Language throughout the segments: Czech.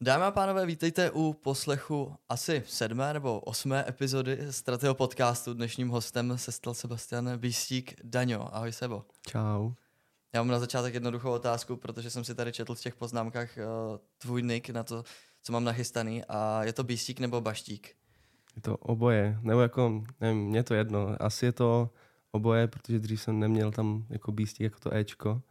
Dámy a pánové, vítejte u poslechu asi sedmé nebo osmé epizody Strateho podcastu. Dnešním hostem se stal Sebastian Bístík Daňo. Ahoj Sebo. Čau. Já mám na začátek jednoduchou otázku, protože jsem si tady četl v těch poznámkách uh, tvůj nick na to, co mám nachystaný a je to Bístík nebo Baštík? Je to oboje, nebo jako, nevím, mě to jedno. Asi je to oboje, protože dřív jsem neměl tam jako Bístík jako to Ečko.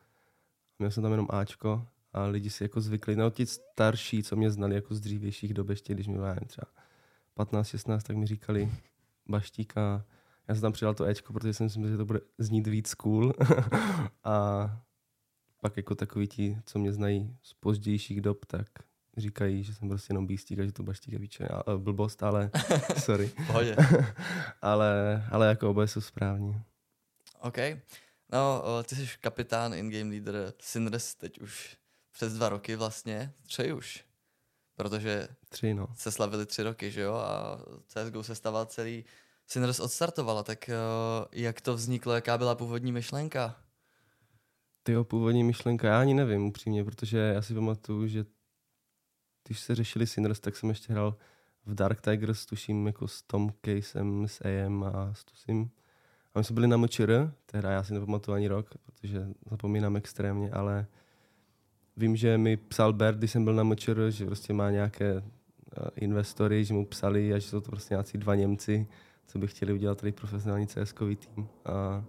Měl jsem tam jenom Ačko a lidi si jako zvykli, no ti starší, co mě znali jako z dřívějších dob, ještě když mi bylo třeba 15, 16, tak mi říkali Baštík a já jsem tam přidal to Ečko, protože jsem si myslel, že to bude znít víc cool. a pak jako takový ti, co mě znají z pozdějších dob, tak říkají, že jsem prostě jenom bístík a že to baštík je víče. A, blbost, ale sorry. Pohodě. ale, ale jako oboje jsou správní. OK. No, ty jsi kapitán, in-game leader Sinners teď už přes dva roky vlastně. Tři už. Protože tři, no. se slavili tři roky, že jo? A CSGO se stával celý Sinners odstartovala, tak uh, jak to vzniklo, jaká byla původní myšlenka? Ty původní myšlenka, já ani nevím upřímně, protože já si pamatuju, že když se řešili Sinners, tak jsem ještě hrál v Dark Tigers, tuším jako s Tom Casem, s AM a s Tusim. A my jsme byli na MČR, teda já si nepamatuju ani rok, protože zapomínám extrémně, ale vím, že mi psal Bert, když jsem byl na MČR, že prostě má nějaké uh, investory, že mu psali a že jsou to prostě nějací dva Němci, co by chtěli udělat tady profesionální cs tým. A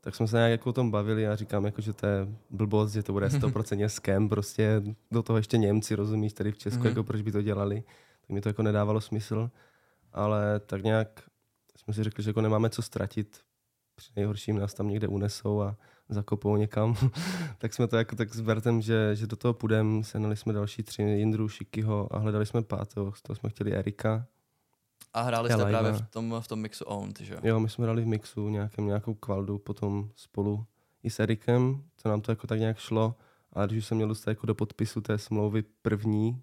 tak jsme se nějak jako o tom bavili a říkám, jako, že to je blbost, že to bude 100% scam, prostě do toho ještě Němci, rozumíš, tady v Česku, mm-hmm. jako proč by to dělali. Tak mi to jako nedávalo smysl, ale tak nějak jsme si řekli, že jako nemáme co ztratit, při nejhorším nás tam někde unesou a zakopou někam. tak jsme to jako tak s Bertem, že, že do toho půjdeme, senali jsme další tři, Jindru, Šikyho a hledali jsme pátého, z toho jsme chtěli Erika. A hráli jste právě v tom, v tom mixu Owned, že jo? my jsme hráli v mixu nějakém, nějakou kvaldu, potom spolu i s Erikem, co nám to jako tak nějak šlo. A když jsem měl dostat jako do podpisu té smlouvy první,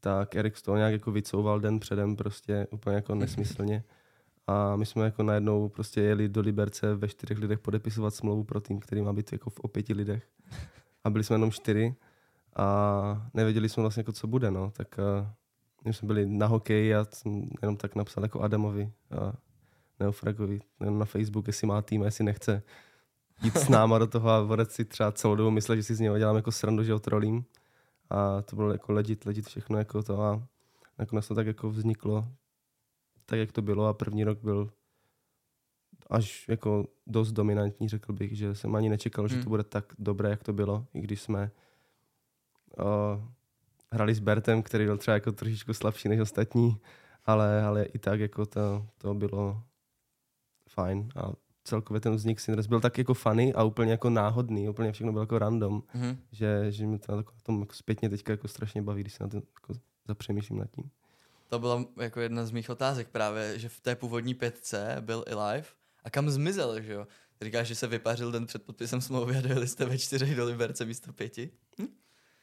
tak Erik z toho nějak jako vycouval den předem prostě úplně jako nesmyslně. A my jsme jako najednou prostě jeli do Liberce ve čtyřech lidech podepisovat smlouvu pro tým, který má být jako v o pěti lidech. A byli jsme jenom čtyři a nevěděli jsme vlastně jako co bude, no. Tak uh, my jsme byli na hokej a jenom tak napsal jako Adamovi a Neofragovi na Facebook, jestli má tým a jestli nechce jít s náma do toho a vodec si třeba celou dobu myslel, že si z něho dělám jako srandu, že ho trolím. A to bylo jako legit, legit všechno jako to a nakonec to tak jako vzniklo tak, jak to bylo a první rok byl až jako dost dominantní, řekl bych, že jsem ani nečekal, hmm. že to hmm. bude tak dobré, jak to bylo, i když jsme uh, hrali s Bertem, který byl třeba jako trošičku slabší než ostatní, ale, ale i tak jako to, to bylo fajn a celkově ten vznik Sinners byl tak jako funny a úplně jako náhodný, úplně všechno bylo jako random, mm-hmm. že, že mi to na tom jako zpětně teďka jako strašně baví, když se na to jako zapřemýšlím nad tím. To byla jako jedna z mých otázek právě, že v té původní pětce byl i live a kam zmizel, že jo? Říkáš, že se vypařil den před podpisem smlouvy a dojeli jste ve čtyřech do Liberce místo pěti? Hm?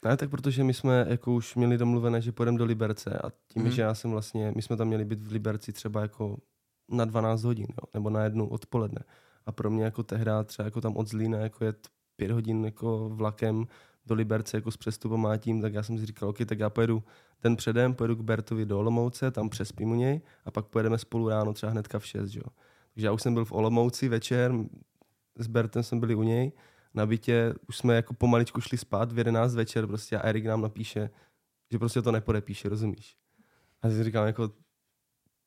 Ne, tak protože my jsme jako už měli domluvené, že půjdeme do Liberce a tím, mm. že já jsem vlastně, my jsme tam měli být v Liberci třeba jako na 12 hodin, jo, nebo na jednu odpoledne. A pro mě jako tehda třeba jako tam od Zlína jako jet pět hodin jako vlakem do Liberce jako s přestupem a tím, tak já jsem si říkal, OK, tak já pojedu ten předem, pojedu k Bertovi do Olomouce, tam přespím u něj a pak pojedeme spolu ráno třeba hnedka v 6, jo. Takže já už jsem byl v Olomouci večer, s Bertem jsme byli u něj na bytě, už jsme jako pomaličku šli spát v 11 večer prostě a Erik nám napíše, že prostě to nepodepíše, rozumíš? A já si říkám jako,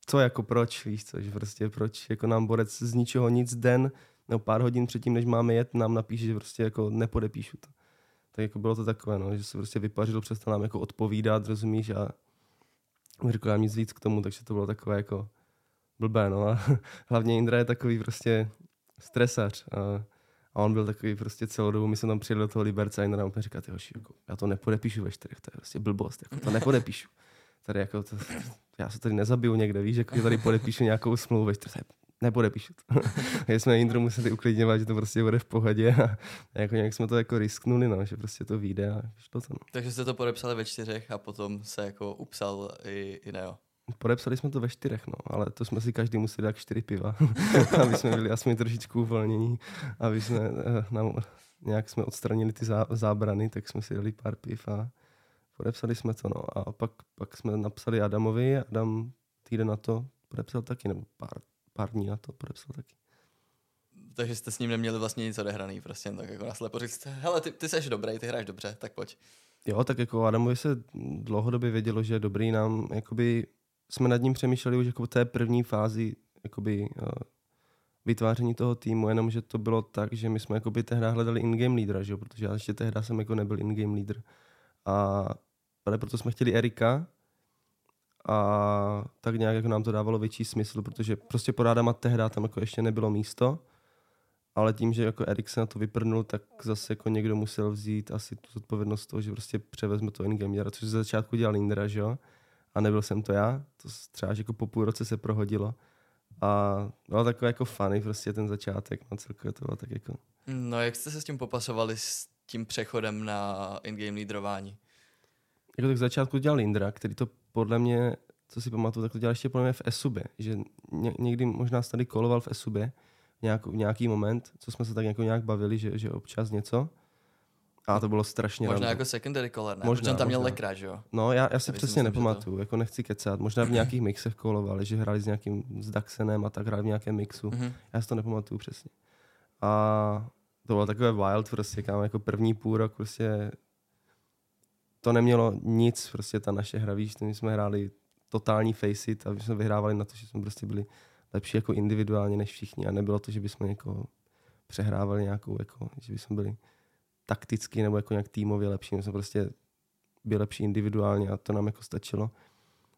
co jako proč, víš co, že prostě proč jako nám borec z ničeho nic den nebo pár hodin předtím, než máme jet, nám napíše, že prostě jako nepodepíšu to. Tak jako bylo to takové, no, že se prostě vypařilo, přestal nám jako odpovídat, rozumíš, a řekl nám nic víc k tomu, takže to bylo takové jako blbé, no a hlavně Indra je takový prostě stresař a a on byl takový prostě celou dobu, my jsme tam přijeli do toho Liberce a nám říká, ty hoši, jako, já to nepodepíšu ve čtyřech, to je prostě blbost, jako, to nepodepíšu. Tady jako to, já se tady nezabiju někde, víš, jako tady podepíšu nějakou smlouvu ve čtyřech, nepodepíšu to. My jsme Indru museli uklidňovat, že to prostě bude v pohodě a, jako nějak jsme to jako risknuli, no, že prostě to vyjde a to to. No. Takže jste to podepsali ve čtyřech a potom se jako upsal i, i Neo. Podepsali jsme to ve čtyřech, no, ale to jsme si každý museli dát čtyři piva, aby jsme byli aspoň trošičku uvolnění, aby jsme eh, nám, nějak jsme odstranili ty zá, zábrany, tak jsme si dali pár piv a podepsali jsme to, no. A pak, pak jsme napsali Adamovi, Adam týden na to podepsal taky, nebo pár, pár dní na to podepsal taky. Takže jste s ním neměli vlastně nic odehraný, prostě tak jako naslepo říct, hele, ty, ty jsi dobrý, ty hráš dobře, tak pojď. Jo, tak jako Adamovi se dlouhodobě vědělo, že je dobrý nám, jakoby jsme nad ním přemýšleli už jako v té první fázi jakoby, uh, vytváření toho týmu, jenom že to bylo tak, že my jsme jakoby tehdy hledali in-game lídra, že jo? protože já ještě tehdy jsem jako nebyl in-game lídr. A ale proto jsme chtěli Erika a tak nějak jako nám to dávalo větší smysl, protože prostě pod Adama tehdy tam jako ještě nebylo místo, ale tím, že jako Erik se na to vyprnul, tak zase jako někdo musel vzít asi tu zodpovědnost toho, že prostě převezme to in-game lídra, což ze začátku dělal Indra, že jo? A nebyl jsem to já, to třeba jako po půl roce se prohodilo. A bylo takové jako funny prostě ten začátek, no celkově to bylo tak jako... No jak jste se s tím popasovali s tím přechodem na in-game lídrování? Jako tak začátku dělal Indra, který to podle mě, co si pamatuju, tak to dělal ještě podle mě v Esubě, že ně, někdy možná tady koloval v Esubě nějak, v nějaký moment, co jsme se tak jako nějak bavili, že, že občas něco. A to bylo strašně Možná random. jako secondary color, ne? Možná, Možná, tam měl lekra, že jo? No, já, já si Tady přesně myslím, nepamatuju, jako nechci kecat. Možná v nějakých mixech kolovali, že hráli s nějakým s Daxenem a tak hráli v nějakém mixu. Mhm. Já si to nepamatuju přesně. A to bylo takové wild, prostě kam jako první půl rok prostě to nemělo nic, prostě ta naše hra, víš, my jsme hráli totální face it a my jsme vyhrávali na to, že jsme prostě byli lepší jako individuálně než všichni a nebylo to, že bychom jako přehrávali nějakou, jako, že bychom byli takticky nebo jako nějak týmově lepší, my jsme prostě byli lepší individuálně a to nám jako stačilo.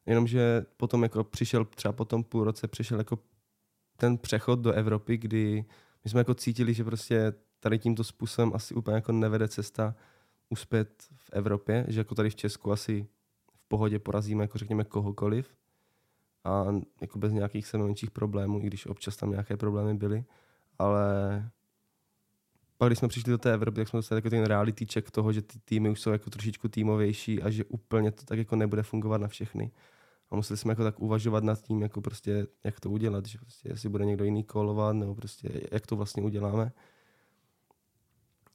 Jenomže potom jako přišel, třeba po tom půl roce přišel jako ten přechod do Evropy, kdy my jsme jako cítili, že prostě tady tímto způsobem asi úplně jako nevede cesta uspět v Evropě, že jako tady v Česku asi v pohodě porazíme jako řekněme kohokoliv a jako bez nějakých sebe menších problémů, i když občas tam nějaké problémy byly, ale pak když jsme přišli do té Evropy, tak jsme dostali jako ten reality check toho, že ty týmy už jsou jako trošičku týmovější a že úplně to tak jako nebude fungovat na všechny. A museli jsme jako tak uvažovat nad tím, jako prostě, jak to udělat, že prostě jestli bude někdo jiný kolovat, nebo prostě jak to vlastně uděláme.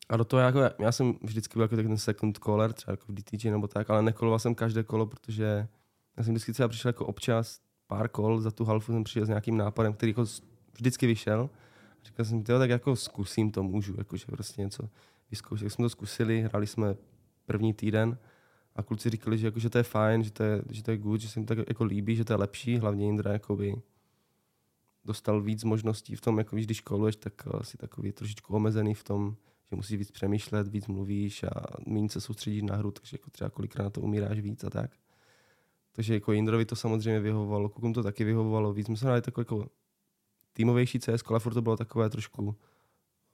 A do toho jako, já jsem vždycky byl jako ten second caller, třeba jako v DTG nebo tak, ale nekoloval jsem každé kolo, protože já jsem vždycky třeba přišel jako občas pár kol, za tu halfu jsem přišel s nějakým nápadem, který jako vždycky vyšel. A říkal jsem, tak jako zkusím to, můžu, jakože prostě něco vyzkoušet. Jsme to zkusili, hráli jsme první týden a kluci říkali, že, jako, že to je fajn, že to je, že to je good, že se jim tak jako líbí, že to je lepší, hlavně Indra jakoby dostal víc možností v tom, jako když koluješ, tak asi takový trošičku omezený v tom, že musíš víc přemýšlet, víc mluvíš a méně se soustředíš na hru, takže jako třeba kolikrát na to umíráš víc a tak. Takže jako Jindrovi to samozřejmě vyhovovalo, Kukum to taky vyhovovalo víc. Jsme hráli takový jako týmovější CS, ale furt to bylo takové trošku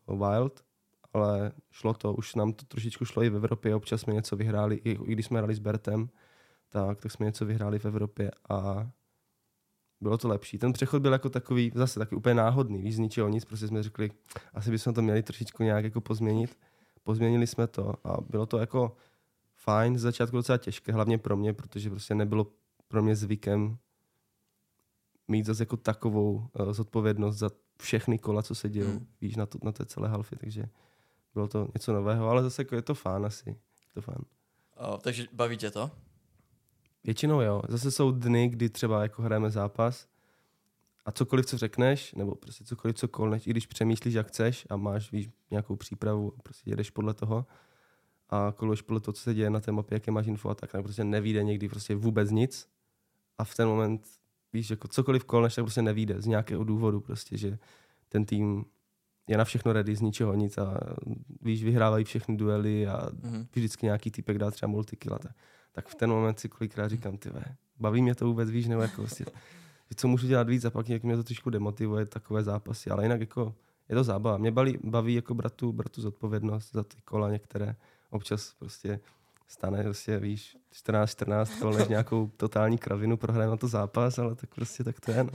wild, ale šlo to, už nám to trošičku šlo i v Evropě, občas jsme něco vyhráli, i, i když jsme hráli s Bertem, tak, tak jsme něco vyhráli v Evropě a bylo to lepší. Ten přechod byl jako takový, zase taky úplně náhodný, víš, z ničeho nic, prostě jsme řekli, asi bychom to měli trošičku nějak jako pozměnit. Pozměnili jsme to a bylo to jako fajn, z začátku docela těžké, hlavně pro mě, protože prostě nebylo pro mě zvykem mít zase jako takovou uh, zodpovědnost za všechny kola, co se dějou, Hmm. víš, na, to, na té celé halfy, takže bylo to něco nového, ale zase jako je to fán asi, je to fán. O, takže baví tě to? Většinou jo. Zase jsou dny, kdy třeba jako hrajeme zápas a cokoliv, co řekneš, nebo prostě cokoliv, co kolneš, i když přemýšlíš, jak chceš a máš víš, nějakou přípravu, prostě jedeš podle toho a koluješ podle toho, co se děje na té mapě, jaké máš info a tak, tak prostě nevíde někdy prostě vůbec nic a v ten moment, víš, jako cokoliv kolneš, tak prostě nevíde z nějakého důvodu prostě, že ten tým je na všechno ready, z ničeho nic a víš, vyhrávají všechny duely a Mhm. vždycky nějaký typek dá třeba multikill a tak. Tak v ten moment si kolikrát říkám, ty ve, baví mě to vůbec, víš, nebo jako vlastně, co můžu dělat víc a pak mě to trošku demotivuje takové zápasy, ale jinak jako je to zábava. Mě baví, baví jako bratu, bratu zodpovědnost za ty kola některé. Občas prostě stane, prostě víš, 14-14 kol, než nějakou totální kravinu prohraje na to zápas, ale tak prostě tak to je. No.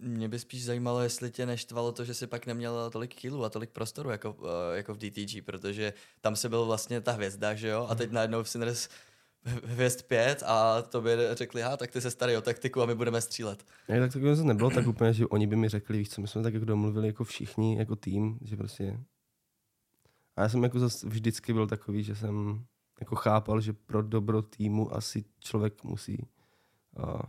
Mě by spíš zajímalo, jestli tě neštvalo to, že jsi pak neměl tolik kilů a tolik prostoru jako, eh, jako v DTG, protože tam se byl vlastně ta hvězda, že jo? A teď najednou Sinners hvězd pět a tobě řekli, ha, tak ty se starý o taktiku a my budeme střílet. Ne, tak to nebylo tak úplně, že oni by mi řekli, víš co, my jsme tak jako domluvili jako všichni, jako tým, že prostě... A já jsem jako zase vždycky byl takový, že jsem jako chápal, že pro dobro týmu asi člověk musí uh,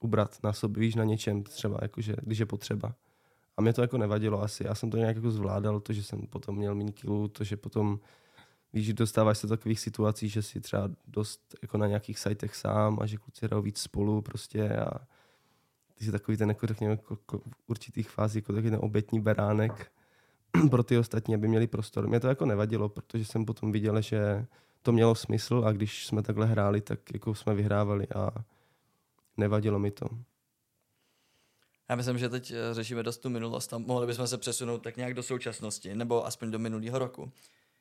ubrat na sobě, víš, na něčem třeba, jakože, když je potřeba. A mě to jako nevadilo asi. Já jsem to nějak jako zvládal, to, že jsem potom měl méně kilů, to, že potom víš, že dostáváš se do takových situací, že si třeba dost jako na nějakých sajtech sám a že kluci hrajou víc spolu prostě a ty jsi takový ten, jako řekněme, jako, jako v určitých fázích, jako takový ten obětní beránek pro ty ostatní, aby měli prostor. Mě to jako nevadilo, protože jsem potom viděl, že to mělo smysl a když jsme takhle hráli, tak jako jsme vyhrávali a nevadilo mi to. Já myslím, že teď eh, řešíme dost tu minulost a mohli bychom se přesunout tak nějak do současnosti, nebo aspoň do minulého roku.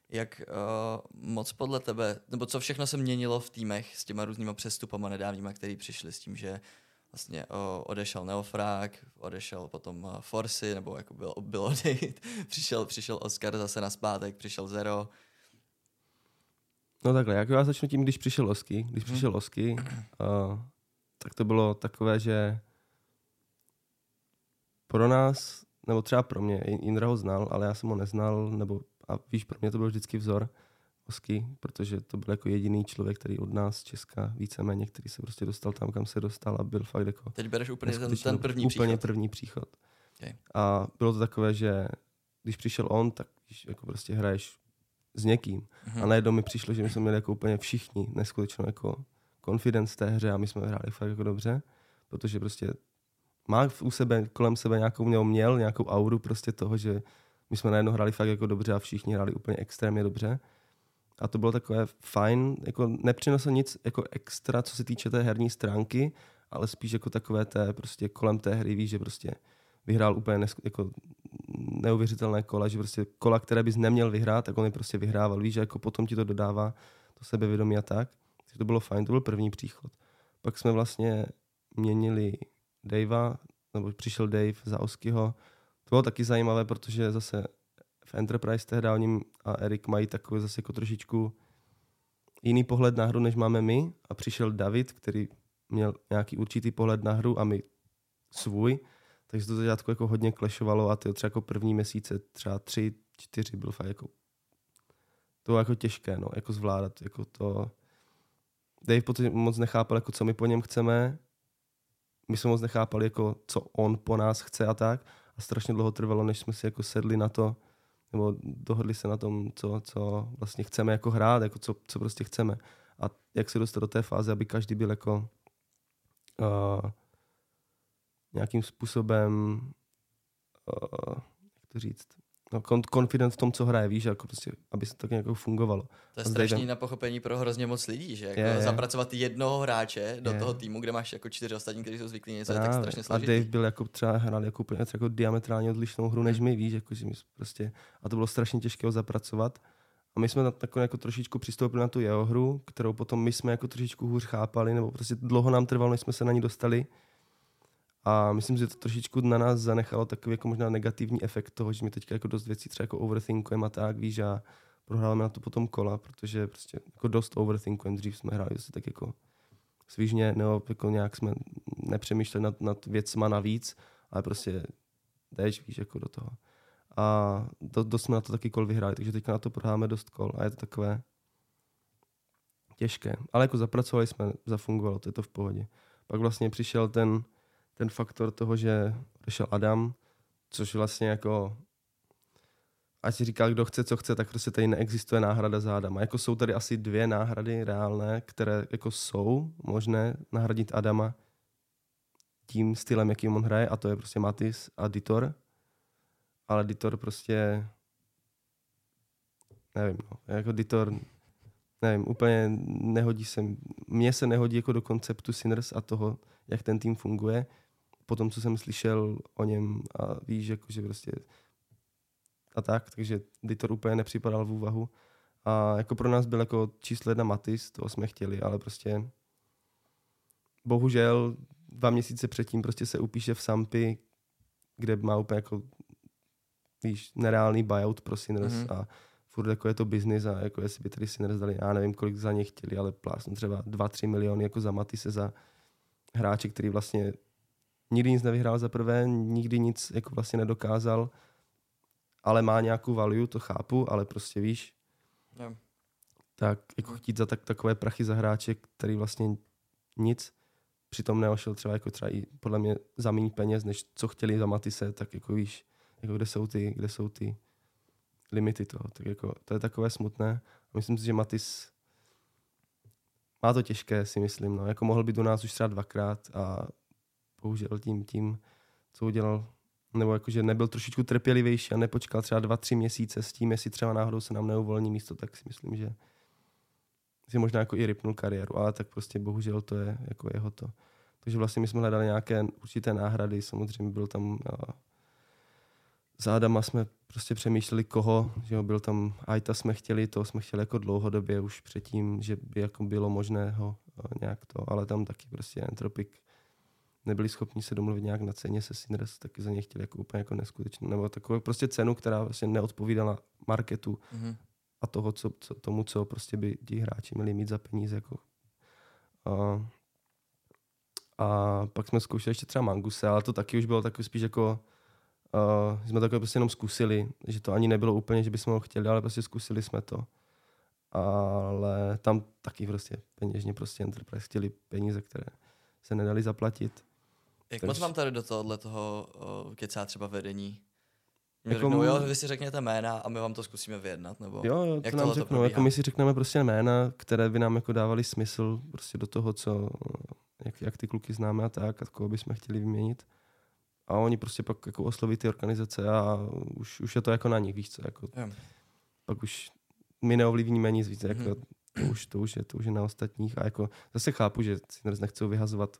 Jak uh, moc podle tebe, nebo co všechno se měnilo v týmech s těma různýma přestupama nedávnýma, který přišli s tím, že vlastně uh, odešel Neofrák, odešel potom uh, Forsy, nebo jako byl, byl odejít, přišel, přišel Oscar zase na zpátek, přišel Zero. No takhle, jako já začnu tím, když přišel Osky. Když hmm. přišel Osky, uh, tak to bylo takové, že pro nás, nebo třeba pro mě, Indra ho znal, ale já jsem ho neznal, nebo a víš, pro mě to byl vždycky vzor Osky, protože to byl jako jediný člověk, který od nás Česka víceméně, který se prostě dostal tam, kam se dostal a byl fakt jako... Teď bereš úplně ten, ten první úplně příchod. Úplně první příchod. Okay. A bylo to takové, že když přišel on, tak když jako prostě hraješ s někým. Mm-hmm. A najednou mi přišlo, že my jsme měli jako úplně všichni neskutečnou jako confidence té hře a my jsme hráli fakt jako dobře, protože prostě má u sebe, kolem sebe nějakou měl, měl nějakou auru prostě toho, že my jsme najednou hráli fakt jako dobře a všichni hráli úplně extrémně dobře. A to bylo takové fajn, jako nepřineslo nic jako extra, co se týče té herní stránky, ale spíš jako takové té prostě kolem té hry, víš, že prostě vyhrál úplně nesku, jako neuvěřitelné kola, že prostě kola, které bys neměl vyhrát, tak on je prostě vyhrával, víš, že jako potom ti to dodává to sebevědomí a tak. Takže to bylo fajn, to byl první příchod. Pak jsme vlastně měnili Davea, nebo přišel Dave za Oskyho. To bylo taky zajímavé, protože zase v Enterprise tehdy oni a Erik mají takový zase jako trošičku jiný pohled na hru, než máme my. A přišel David, který měl nějaký určitý pohled na hru a my svůj. Takže to začátku jako hodně klešovalo a to třeba jako první měsíce, třeba tři, čtyři byl fakt jako to bylo jako těžké, no, jako zvládat, jako to Dave potom moc nechápal, jako co my po něm chceme my jsme moc nechápali, jako, co on po nás chce a tak. A strašně dlouho trvalo, než jsme si jako sedli na to, nebo dohodli se na tom, co, co vlastně chceme jako hrát, jako co, co prostě chceme. A jak se dostat do té fáze, aby každý byl jako uh, nějakým způsobem, uh, jak to říct, confident v tom, co hraje, víš, jako prostě, aby se to tak nějak fungovalo. To je strašný na pochopení pro hrozně moc lidí, že jako je, je. zapracovat jednoho hráče do je. toho týmu, kde máš jako čtyři ostatní, kteří jsou zvyklí něco, je tak strašně složitý. A Dave byl jako třeba hrál jako úplně jako diametrálně odlišnou hru než my, víš, jako, že my prostě, a to bylo strašně těžké ho zapracovat. A my jsme na, jako, jako trošičku přistoupili na tu jeho hru, kterou potom my jsme jako trošičku hůř chápali, nebo prostě dlouho nám trvalo, než jsme se na ní dostali. A myslím, že to trošičku na nás zanechalo takový jako možná negativní efekt toho, že my teďka jako dost věcí třeba jako overthinkujeme a tak, víš, a prohráváme na to potom kola, protože prostě jako dost overthinkujeme. Dřív jsme hráli asi tak jako svížně, nebo jako nějak jsme nepřemýšleli nad, nad věcma navíc, ale prostě jdeš, víš, jako do toho. A do, dost jsme na to taky kol vyhráli, takže teďka na to prohráme dost kol a je to takové těžké. Ale jako zapracovali jsme, zafungovalo, to je to v pohodě. Pak vlastně přišel ten ten faktor toho, že odešel Adam, což vlastně jako ať si říká, kdo chce, co chce, tak prostě tady neexistuje náhrada za Adama. Jako jsou tady asi dvě náhrady reálné, které jako jsou možné nahradit Adama tím stylem, jakým on hraje, a to je prostě Matis a Ditor. Ale Ditor prostě nevím, no. jako Ditor nevím, úplně nehodí se, mně se nehodí jako do konceptu Sinners a toho, jak ten tým funguje po tom, co jsem slyšel o něm a víš, jako, že prostě a tak, takže Ditor úplně nepřipadal v úvahu. A jako pro nás byl jako číslo jedna Matis, toho jsme chtěli, ale prostě bohužel dva měsíce předtím prostě se upíše v Sampy, kde má úplně jako víš, nereálný buyout pro Sinners mm-hmm. a furt jako je to business a jako jestli by tady Sinners dali, já nevím, kolik za ně chtěli, ale plásnu třeba 2-3 miliony jako za Matise za hráče, který vlastně nikdy nic nevyhrál za prvé, nikdy nic jako vlastně nedokázal, ale má nějakou value, to chápu, ale prostě víš, yeah. tak jako chtít za tak, takové prachy za hráče, který vlastně nic, přitom neošel třeba jako třeba i podle mě za méně peněz, než co chtěli za Matise, tak jako víš, jako kde jsou ty, kde jsou ty limity toho. Tak jako, to je takové smutné. A myslím si, že Matis má to těžké, si myslím. No. Jako mohl být u nás už třeba dvakrát a bohužel tím, tím, co udělal, nebo jakože nebyl trošičku trpělivější a nepočkal třeba dva, tři měsíce s tím, jestli třeba náhodou se nám neuvolní místo, tak si myslím, že si možná jako i rypnul kariéru, ale tak prostě bohužel to je jako jeho to. Takže vlastně my jsme hledali nějaké určité náhrady, samozřejmě byl tam za Adama jsme prostě přemýšleli koho, že jo, byl tam Aita jsme chtěli, to jsme chtěli jako dlouhodobě už předtím, že by jako bylo možné ho nějak to, ale tam taky prostě Entropic nebyli schopni se domluvit nějak na ceně se Sinners, taky za ně chtěli jako úplně jako neskutečnou, nebo takovou prostě cenu, která vlastně neodpovídala marketu mm-hmm. a toho, co, co, tomu, co prostě by ti hráči měli mít za peníze. Jako. A, a pak jsme zkoušeli ještě třeba Manguse, ale to taky už bylo takový spíš jako Uh, jsme takhle prostě jenom zkusili, že to ani nebylo úplně, že bychom ho chtěli, ale prostě zkusili jsme to. Ale tam taky prostě peněžně prostě Enterprise chtěli peníze, které se nedali zaplatit. Jak moc vám tady do tohohle toho uh, kecá třeba vedení? Jako řeknou, jo, vy si řekněte jména a my vám to zkusíme vyjednat, nebo jo, jo, jak to nám řeknou, jako my si řekneme prostě jména, které by nám jako dávali smysl prostě do toho, co, jak, jak ty kluky známe a tak, a koho bychom chtěli vyměnit. A oni prostě pak jako osloví ty organizace a už, už je to jako na nich, víš co, jako, pak už my neovlivníme nic víc, jako, mm-hmm. to, už, to, už je, to už je na ostatních. A jako zase chápu, že Sinners nechcou vyhazovat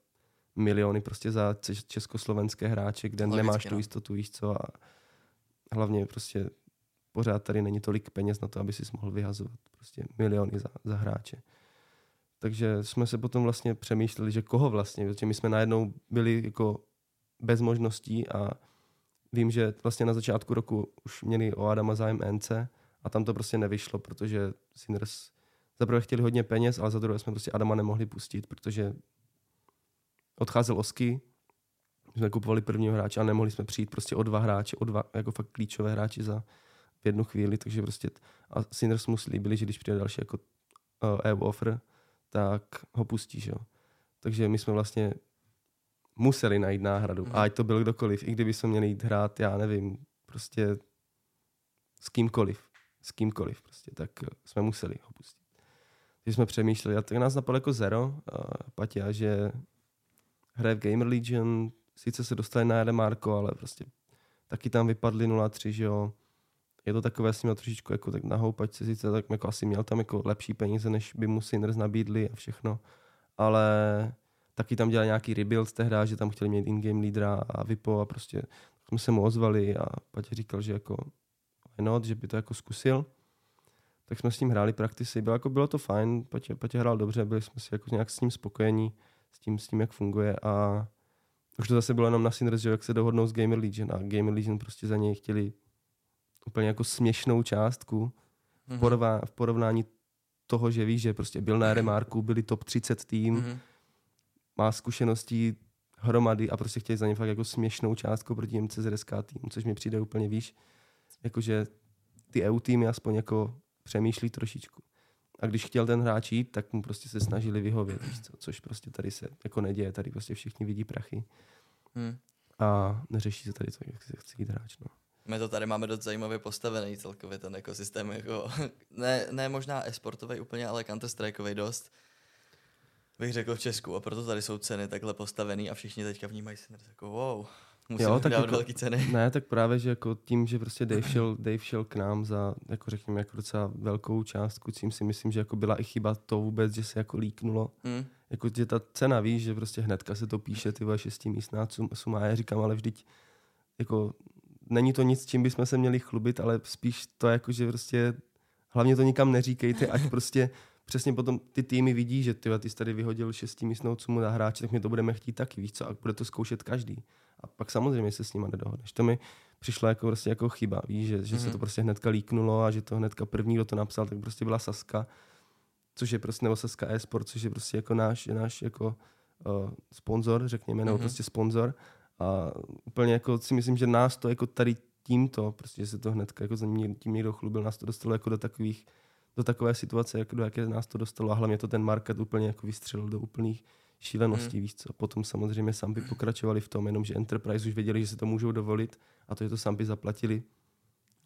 miliony prostě za československé hráče, kde Logicky, nemáš no. tu jistotu, víš co, a hlavně prostě pořád tady není tolik peněz na to, aby si mohl vyhazovat prostě miliony za, za hráče. Takže jsme se potom vlastně přemýšleli, že koho vlastně, protože my jsme najednou byli jako bez možností a vím, že vlastně na začátku roku už měli o Adama zájem NC a tam to prostě nevyšlo, protože Sinners za prvé chtěli hodně peněz, ale za druhé jsme prostě Adama nemohli pustit, protože odcházel Osky, my jsme kupovali prvního hráče a nemohli jsme přijít prostě o dva hráče, o dva jako fakt klíčové hráči za v jednu chvíli, takže prostě a Sinners mu slíbili, že když přijde další jako uh, EU offer, tak ho pustí, že jo. Takže my jsme vlastně museli najít náhradu. Mm. A ať to byl kdokoliv, i kdyby jsme měli jít hrát, já nevím, prostě s kýmkoliv, s kýmkoliv prostě, tak eh, jsme museli ho pustit. Když jsme přemýšleli, a tak nás napadlo jako Zero, a Patia, že hraje v Gamer Legion, sice se dostali na Marko, ale prostě taky tam vypadli 0-3, že jo. Je to takové s ním trošičku jako tak na houpačce, sice tak jako asi měl tam jako lepší peníze, než by mu Sinners nabídli a všechno, ale taky tam dělali nějaký rebuild tehdy, že tam chtěli mít in-game lídra a Vipo a prostě jsme se mu ozvali a Patě říkal, že jako not, že by to jako zkusil. Tak jsme s ním hráli praktisy, bylo, jako, bylo to fajn, Patě, Patě hrál dobře, byli jsme si jako nějak s ním spokojení, s tím, s tím jak funguje a už to zase bylo jenom na Sinners, že jak se dohodnou s Gamer Legion a Gamer Legion prostě za něj chtěli úplně jako směšnou částku mm-hmm. v, porovná, v porovnání toho, že víš, že prostě byl na remarku, byli top 30 tým, mm-hmm má zkušeností hromady a prostě chtějí za ně fakt jako směšnou částku proti MCZSK týmu, což mi přijde úplně víš, jakože ty EU týmy aspoň jako přemýšlí trošičku. A když chtěl ten hráč jít, tak mu prostě se snažili vyhovět, což prostě tady se jako neděje, tady prostě všichni vidí prachy. Hmm. A neřeší se tady to, jak se chce jít hráč. No. My to tady máme dost zajímavě postavený celkově ten ekosystém, jako, ne, ne možná esportový úplně, ale counter dost bych řekl v Česku a proto tady jsou ceny takhle postavený a všichni teďka vnímají se jako wow, musíme jo, tak dávat jako, velký ceny. Ne, tak právě, že jako tím, že prostě Dave šel, Dave šel k nám za, jako řekněme, jako docela velkou částku, tím si myslím, že jako byla i chyba to vůbec, že se jako líknulo. Hmm. Jako, že ta cena, víš, že prostě hnedka se to píše, ty vole šestimístná suma, já říkám, ale vždyť jako není to nic, čím bychom se měli chlubit, ale spíš to jako, že prostě hlavně to nikam neříkejte, ať prostě přesně potom ty týmy vidí, že ty, ty jsi tady vyhodil šestimístnou sumu na hráče, tak my to budeme chtít taky, víš co, a bude to zkoušet každý. A pak samozřejmě se s nimi nedohodneš. To mi přišlo jako, prostě jako chyba, víš, že, že mm-hmm. se to mhm. prostě hnedka líknulo a že to hnedka první, kdo to napsal, tak prostě byla Saska, což je prostě, nebo Saska e-sport, což je prostě jako náš, náš jako uh, sponzor, řekněme, mm-hmm. nebo mhm. prostě sponzor. A úplně jako si myslím, že nás to jako tady tímto, prostě, že se to hnedka jako za tím někdo chlubil, nás to dostalo jako do takových do takové situace, jak, do jaké nás to dostalo a hlavně to ten market úplně jako vystřelil do úplných šíleností, hmm. víš co. Potom samozřejmě Sampy pokračovali v tom, jenomže Enterprise už věděli, že si to můžou dovolit a to, že to Sampy zaplatili,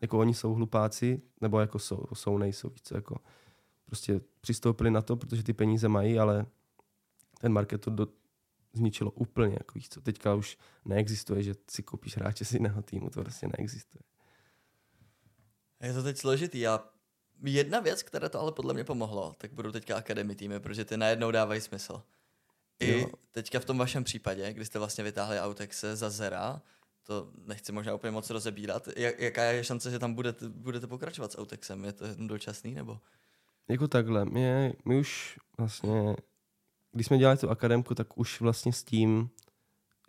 jako oni jsou hlupáci, nebo jako jsou, jsou nejsou, víc co, jako prostě přistoupili na to, protože ty peníze mají, ale ten market to do, zničilo úplně, jako víš co, teďka už neexistuje, že si koupíš hráče z jiného týmu, to prostě neexistuje. Je to teď složitý a jedna věc, která to ale podle mě pomohlo, tak budou teďka Academy týmy, protože ty najednou dávají smysl. I jo. teďka v tom vašem případě, kdy jste vlastně vytáhli Autexe za Zera, to nechci možná úplně moc rozebírat, jak, jaká je šance, že tam budete, budete pokračovat s Autexem? Je to dočasný nebo? Jako takhle, my, my už vlastně, když jsme dělali tu akademku, tak už vlastně s tím,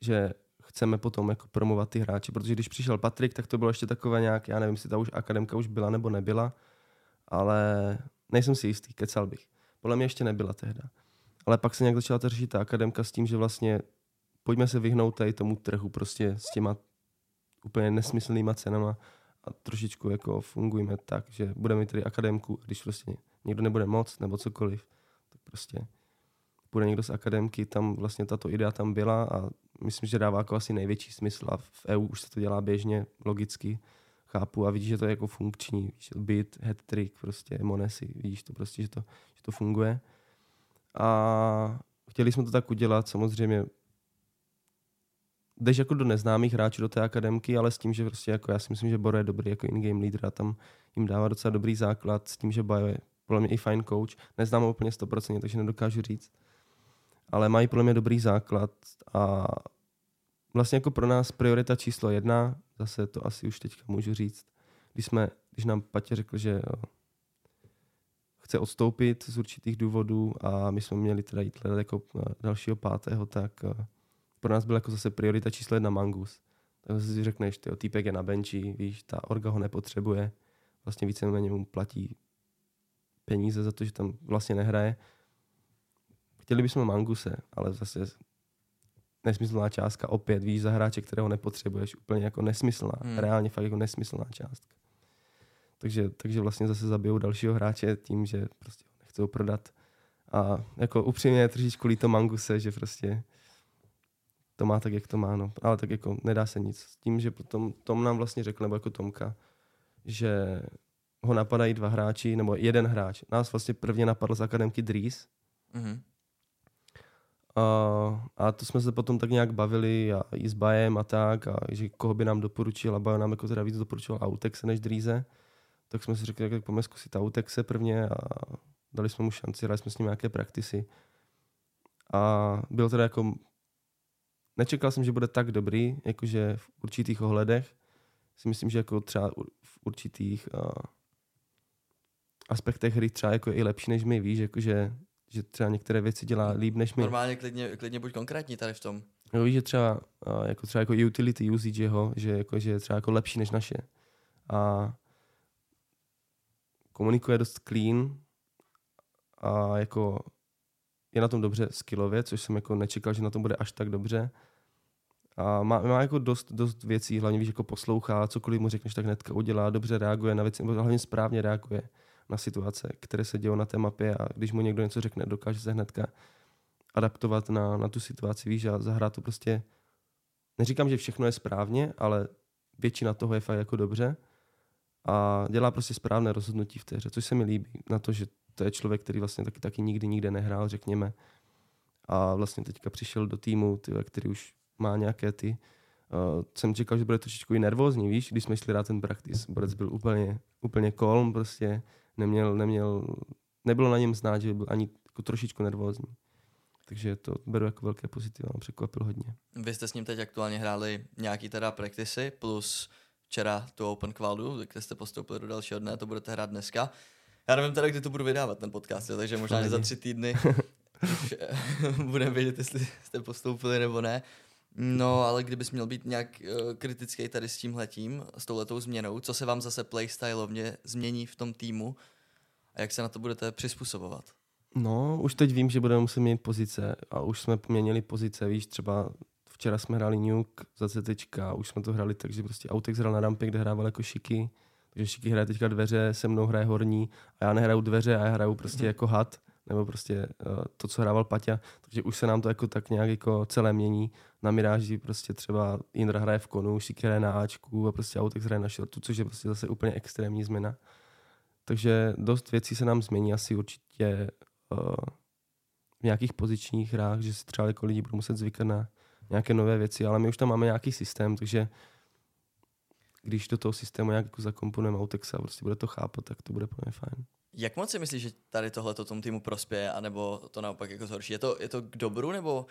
že chceme potom jako promovat ty hráče, protože když přišel Patrik, tak to bylo ještě takové nějak, já nevím, jestli ta už akademka už byla nebo nebyla, ale nejsem si jistý, kecal bych. Podle mě ještě nebyla tehda. Ale pak se nějak začala to řešit ta akademka s tím, že vlastně pojďme se vyhnout tady tomu trhu prostě s těma úplně nesmyslnýma cenama a trošičku jako fungujeme tak, že budeme mít tady akademku, když prostě někdo nebude moc nebo cokoliv, tak prostě bude někdo z akademky, tam vlastně tato idea tam byla a myslím, že dává jako asi největší smysl a v EU už se to dělá běžně, logicky, chápu a vidíš, že to je jako funkční, víš, bit, head trick, prostě monesy, vidíš to prostě, že to, že to funguje. A chtěli jsme to tak udělat, samozřejmě jdeš jako do neznámých hráčů do té akademky, ale s tím, že prostě jako já si myslím, že Boro je dobrý jako in-game leader a tam jim dává docela dobrý základ s tím, že Bajo je podle mě i fine coach. Neznám ho úplně 100%, takže nedokážu říct. Ale mají podle mě dobrý základ a vlastně jako pro nás priorita číslo jedna, zase to asi už teďka můžu říct, když, jsme, když nám Patě řekl, že jo, chce odstoupit z určitých důvodů a my jsme měli teda jít jako dalšího pátého, tak eh, pro nás byl jako zase priorita číslo jedna Mangus. Tak si řekneš, ty týpek je na benči, víš, ta orga ho nepotřebuje, vlastně víceméně mu platí peníze za to, že tam vlastně nehraje. Chtěli bychom Manguse, ale zase nesmyslná částka opět, víš, za hráče, kterého nepotřebuješ, úplně jako nesmyslná, hmm. reálně fakt jako nesmyslná částka. Takže, takže vlastně zase zabijou dalšího hráče tím, že prostě ho nechcou prodat. A jako upřímně trošičku líto Manguse, že prostě to má tak, jak to má, no. Ale tak jako nedá se nic. S tím, že potom Tom nám vlastně řekl, nebo jako Tomka, že ho napadají dva hráči, nebo jeden hráč. Nás vlastně prvně napadl z akademky Dries. Mm-hmm. A, to jsme se potom tak nějak bavili a i s Bajem a tak, a že koho by nám doporučil, a Bajo nám jako teda víc doporučil Autexe než Dríze. Tak jsme si řekli, tak pojďme zkusit Autexe prvně a dali jsme mu šanci, dali jsme s ním nějaké praktisy. A bylo teda jako nečekal jsem, že bude tak dobrý, jakože v určitých ohledech. Si myslím, že jako třeba v určitých uh, aspektech hry třeba jako je i lepší než my, víš, jakože že třeba některé věci dělá líp než my. Normálně klidně, klidně buď konkrétní tady v tom. No víš, že třeba, jako třeba jako utility usage jeho, že, jako, že je třeba jako lepší než naše. A komunikuje dost clean a jako je na tom dobře skillově, což jsem jako nečekal, že na tom bude až tak dobře. A má, má jako dost, dost věcí, hlavně víš, jako poslouchá, cokoliv mu řekneš, tak hnedka udělá, dobře reaguje na věci, nebo hlavně správně reaguje na situace, které se dějí na té mapě a když mu někdo něco řekne, dokáže se hnedka adaptovat na, na tu situaci, víš, a zahrát to prostě, neříkám, že všechno je správně, ale většina toho je fakt jako dobře a dělá prostě správné rozhodnutí v té hře, což se mi líbí, na to, že to je člověk, který vlastně taky, taky nikdy nikde nehrál, řekněme. A vlastně teďka přišel do týmu, ty, který už má nějaké ty... Uh, jsem čekal, že bude trošičku i nervózní, víš, když jsme šli rád ten practice. Borec byl úplně, úplně kolm, prostě neměl, neměl, nebylo na něm znát, že byl ani jako trošičku nervózní. Takže to beru jako velké pozitivum a překvapil hodně. Vy jste s ním teď aktuálně hráli nějaký teda practice plus včera tu Open Quadu, kde jste postoupili do dalšího dne, to budete hrát dneska. Já nevím teda, kdy to budu vydávat, ten podcast, jo, takže možná, že za tři týdny eh, budeme vědět, jestli jste postoupili nebo ne. No, ale kdybys měl být nějak uh, kritický tady s tímhletím, s touhletou změnou, co se vám zase playstyleovně změní v tom týmu a jak se na to budete přizpůsobovat? No, už teď vím, že budeme muset měnit pozice a už jsme měnili pozice, víš, třeba včera jsme hráli Nuke za CT, už jsme to hráli tak, že prostě Autex hrál na rampě, kde hrával jako šiky, Takže Šiky hraje teďka dveře, se mnou hraje horní a já nehraju dveře a já hraju prostě jako had, nebo prostě uh, to, co hrával Paťa. Takže už se nám to jako tak nějak jako celé mění. Na Miráži prostě třeba Indra hraje v konu, Šiky hraje na Ačku a prostě Autex hraje na shortu, což je prostě zase úplně extrémní změna. Takže dost věcí se nám změní asi určitě uh, v nějakých pozičních hrách, že si třeba jako lidi budou muset zvykat na nějaké nové věci, ale my už tam máme nějaký systém, takže když do toho systému nějak jako zakomponujeme Autexa a prostě bude to chápat, tak to bude úplně fajn. Jak moc si myslíš, že tady tohle to tomu týmu prospěje, anebo to naopak jako zhorší? Je to, je to k dobru, nebo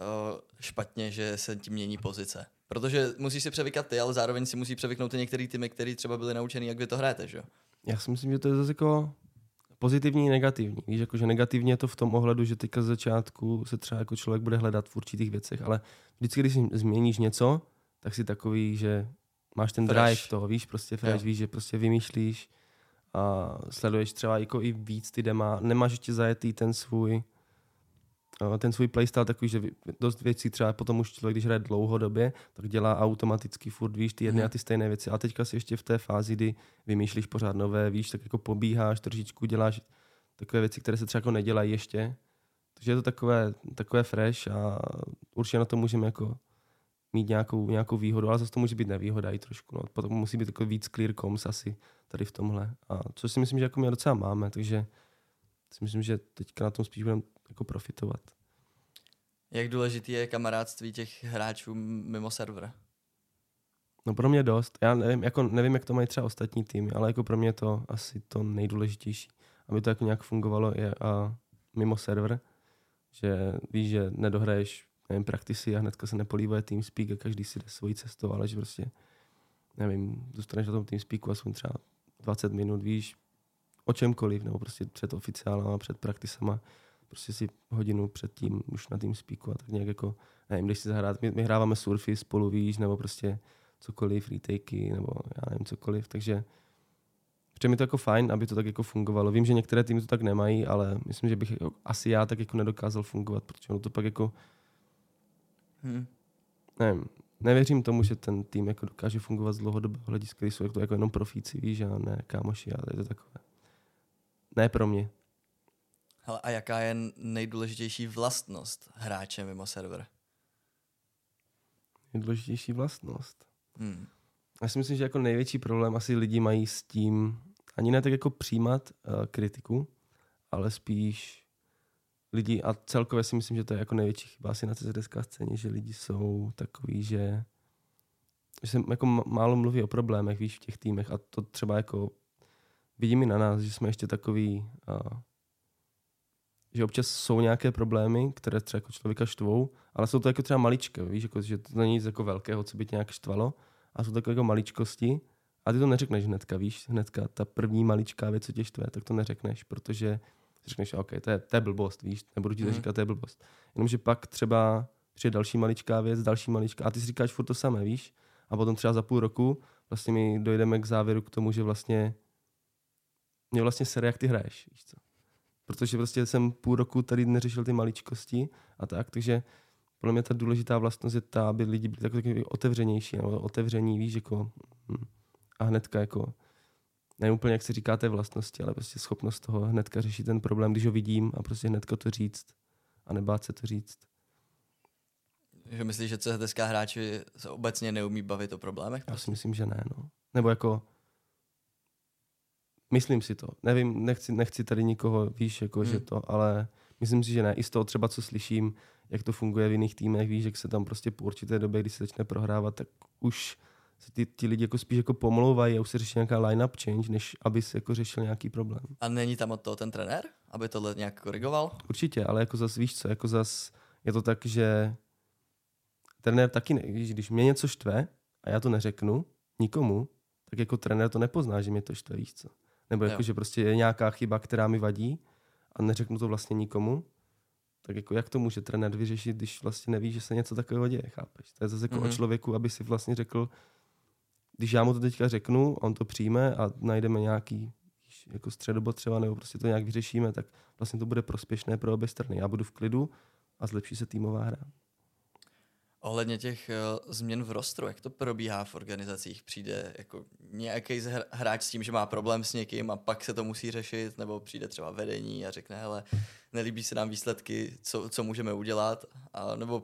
uh, špatně, že se tím mění pozice? Protože musíš si převykat ty, ale zároveň si musí převyknout i některé týmy, které třeba byly naučený, jak vy to hrajete, že jo? Já si myslím, že to je zase jako pozitivní i negativní. Víš, jako, že negativně je to v tom ohledu, že teďka z začátku se třeba jako člověk bude hledat v určitých věcech, ale vždycky, když změníš něco, tak si takový, že máš ten fresh. drive toho, víš, prostě fresh, jo. víš, že prostě vymýšlíš a sleduješ třeba jako i víc ty dema, nemáš ještě zajetý ten svůj ten svůj playstyle takový, že dost věcí třeba potom už člověk, když hraje dlouhodobě, tak dělá automaticky furt, víš, ty jedny mm. a ty stejné věci. A teďka si ještě v té fázi, kdy vymýšlíš pořád nové, víš, tak jako pobíháš trošičku, děláš takové věci, které se třeba jako nedělají ještě. Takže je to takové, takové fresh a určitě na to můžeme jako mít nějakou, nějakou výhodu, ale zase to může být nevýhoda i trošku. No. Potom musí být takový víc clear comms asi tady v tomhle. A co si myslím, že jako my docela máme, takže si myslím, že teďka na tom spíš budeme jako profitovat. Jak důležitý je kamarádství těch hráčů mimo server? No pro mě dost. Já nevím, jako nevím, jak to mají třeba ostatní týmy, ale jako pro mě to asi to nejdůležitější. Aby to jako nějak fungovalo je a mimo server, že víš, že nedohraješ nevím, praktisy a hnedka se nepolívaje TeamSpeak a každý si jde svojí cestou, ale že prostě nevím, dostaneš na tom TeamSpeaku aspoň třeba 20 minut, víš, o čemkoliv, nebo prostě před oficiálama, před praktisama, prostě si hodinu předtím už na tým speaku a tak nějak jako, nevím, když si zahrát, my, my hráváme surfy spolu, víš, nebo prostě cokoliv, retakey, nebo já nevím, cokoliv, takže Protože mi to jako fajn, aby to tak jako fungovalo. Vím, že některé týmy to tak nemají, ale myslím, že bych jako, asi já tak jako nedokázal fungovat, protože ono to pak jako hmm. nevím, nevěřím tomu, že ten tým jako dokáže fungovat z dlouhodobého hlediska, když jsou jako, jako jenom profíci, víš, a ne kámoši, ale je to takové. Ne pro mě. Hele, a jaká je nejdůležitější vlastnost hráče mimo server? Nejdůležitější vlastnost? Hmm. Já si myslím, že jako největší problém asi lidi mají s tím, ani ne tak jako přijímat uh, kritiku, ale spíš lidi, a celkově si myslím, že to je jako největší chyba asi na CZSK scéně, že lidi jsou takový, že, že se jako málo mluví o problémech, víš, v těch týmech. A to třeba jako vidím i na nás, že jsme ještě takový uh, že občas jsou nějaké problémy, které třeba jako člověka štvou, ale jsou to jako třeba maličké, víš, jako, že to není nic jako velkého, co by tě nějak štvalo, a jsou takové jako maličkosti. A ty to neřekneš hnedka, víš, hnedka ta první maličká věc, co tě štve, tak to neřekneš, protože řekneš, OK, to je, to je blbost, víš, nebudu ti to mm. říkat, to je blbost. Jenomže pak třeba přijde další maličká věc, další maličká, a ty si říkáš furt to samé, víš, a potom třeba za půl roku vlastně my dojdeme k závěru k tomu, že vlastně mě vlastně sere, jak ty hraješ, víš co protože prostě jsem půl roku tady neřešil ty maličkosti a tak, takže podle mě ta důležitá vlastnost je ta, aby lidi byli takový otevřenější, nebo otevření, víš, jako hm, a hnedka jako ne úplně, jak se říká té vlastnosti, ale prostě schopnost toho hnedka řešit ten problém, když ho vidím a prostě hnedka to říct a nebát se to říct. Že myslíš, že CHTSK hráči se obecně neumí bavit o problémech? Já si myslím, že ne, no. Nebo jako Myslím si to. Nevím, nechci, nechci tady nikoho, víš, jako, hmm. že to, ale myslím si, že ne. I z toho třeba, co slyším, jak to funguje v jiných týmech, víš, jak se tam prostě po určité době, když se začne prohrávat, tak už se ty, ty lidi jako spíš jako pomlouvají a už se řeší nějaká line-up change, než aby se jako řešil nějaký problém. A není tam od toho ten trenér, aby tohle nějak korigoval? Určitě, ale jako zas víš co, jako zas je to tak, že trenér taky, ne, když mě něco štve a já to neřeknu nikomu, tak jako trenér to nepozná, že mě to štve, víš co. Nebo jako, že prostě je nějaká chyba, která mi vadí a neřeknu to vlastně nikomu, tak jako jak to může trenér vyřešit, když vlastně neví, že se něco takového děje, chápeš? To je zase jako mm-hmm. o mhm. člověku, aby si vlastně řekl, když já mu to teďka řeknu, on to přijme a najdeme nějaký jako středobod třeba, nebo prostě to nějak vyřešíme, tak vlastně to bude prospěšné pro obě strany. Já budu v klidu a zlepší se týmová hra. Ohledně těch uh, změn v rostru, jak to probíhá v organizacích? Přijde jako nějaký hráč s tím, že má problém s někým a pak se to musí řešit, nebo přijde třeba vedení a řekne, hele, nelíbí se nám výsledky, co, co můžeme udělat, a, nebo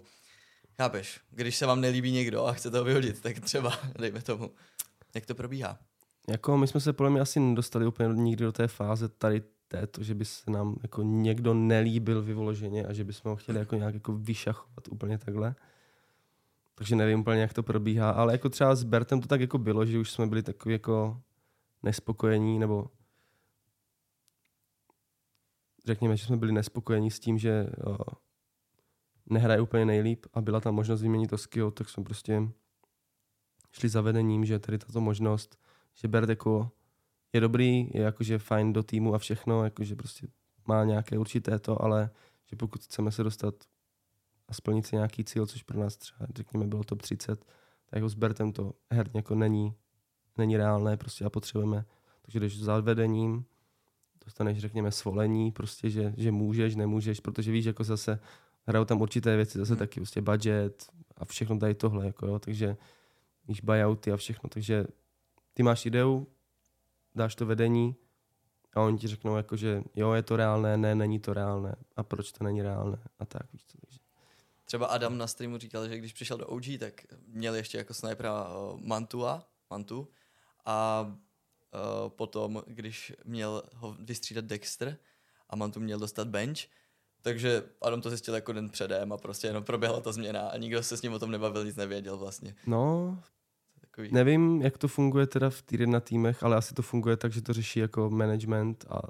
chápeš, když se vám nelíbí někdo a chce to vyhodit, tak třeba, dejme tomu, jak to probíhá? Jako my jsme se podle mě asi nedostali úplně nikdy do té fáze tady této, že by se nám jako někdo nelíbil vyvoloženě a že bychom ho chtěli jako nějak jako vyšachovat úplně takhle. Takže nevím úplně, jak to probíhá, ale jako třeba s Bertem to tak jako bylo, že už jsme byli takový jako nespokojení, nebo řekněme, že jsme byli nespokojení s tím, že o, nehraje úplně nejlíp a byla tam možnost vyměnit Oskio, tak jsme prostě šli za vedením, že tady tato možnost, že Bert jako je dobrý, je jakože fajn do týmu a všechno, jakože prostě má nějaké určité to, ale že pokud chceme se dostat a splnit si nějaký cíl, což pro nás třeba, řekněme, bylo top 30, tak jako s Bertem to herně jako není, není reálné prostě a potřebujeme. Takže když za vedením dostaneš, řekněme, svolení, prostě, že, že můžeš, nemůžeš, protože víš, jako zase hrajou tam určité věci, zase hmm. taky prostě budget a všechno tady tohle, jako jo, takže víš, buyouty a všechno, takže ty máš ideu, dáš to vedení a oni ti řeknou, jako, že jo, je to reálné, ne, není to reálné a proč to není reálné a tak, víš co, takže. Třeba Adam na streamu říkal, že když přišel do OG, tak měl ještě jako snipera uh, Mantua, Mantu a uh, potom, když měl ho vystřídat Dexter a Mantu měl dostat bench, takže Adam to zjistil jako den předem a prostě jenom proběhla ta změna a nikdo se s ním o tom nebavil, nic nevěděl vlastně. No, Takový. Nevím, jak to funguje teda v týdne na týmech, ale asi to funguje tak, že to řeší jako management a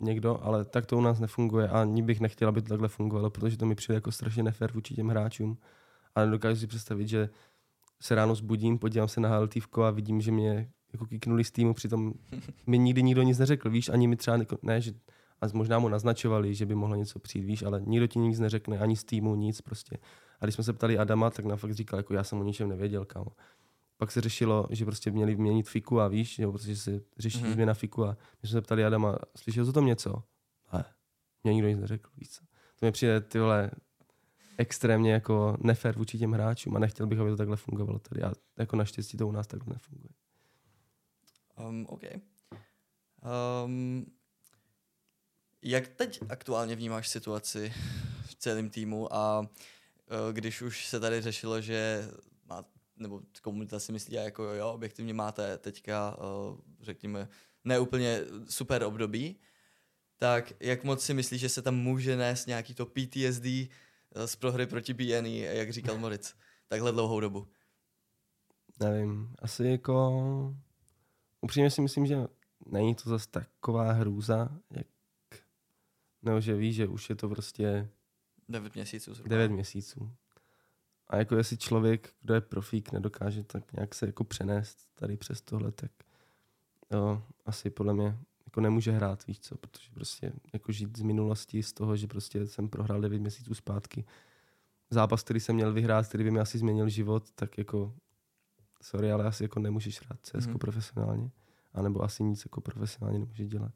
někdo, ale tak to u nás nefunguje a ani bych nechtěl, aby to takhle fungovalo, protože to mi přijde jako strašně nefér vůči těm hráčům. A dokážu si představit, že se ráno zbudím, podívám se na HLT a vidím, že mě jako kiknuli z týmu, přitom mi nikdy nikdo nic neřekl, víš, ani mi třeba, ne, že a možná mu naznačovali, že by mohlo něco přijít, víš, ale nikdo ti nic neřekne, ani z týmu, nic prostě. A když jsme se ptali Adama, tak na fakt říkal, jako já jsem o ničem nevěděl, kámo pak se řešilo, že prostě měli vyměnit fiku a víš, jo, protože se řeší mm-hmm. změna fiku a my jsme se ptali Adama, slyšel jsi o tom něco? Ne, mě nikdo nic neřekl, víš co. To mi přijde ty vole extrémně jako nefér vůči těm hráčům a nechtěl bych, aby to takhle fungovalo tady a jako naštěstí to u nás takhle nefunguje. Um, OK. Um, jak teď aktuálně vnímáš situaci v celém týmu a uh, když už se tady řešilo, že má nebo komunita si myslí, jako jo, objektivně máte teďka, uh, řekněme, neúplně super období, tak jak moc si myslíš, že se tam může nést nějaký to PTSD uh, z prohry proti BNE, jak říkal Moritz, takhle dlouhou dobu? Nevím, asi jako... Upřímně si myslím, že není to zase taková hrůza, jak... Nebo že víš, že už je to prostě... 9 měsíců zhruba. 9 měsíců. A jako jestli člověk, kdo je profík, nedokáže tak nějak se jako přenést tady přes tohle, tak jo, asi podle mě jako nemůže hrát, víš co, protože prostě jako žít z minulosti, z toho, že prostě jsem prohrál 9 měsíců zpátky. Zápas, který jsem měl vyhrát, který by mi asi změnil život, tak jako sorry, ale asi jako nemůžeš hrát CS mm. profesionálně. A nebo asi nic jako profesionálně nemůže dělat.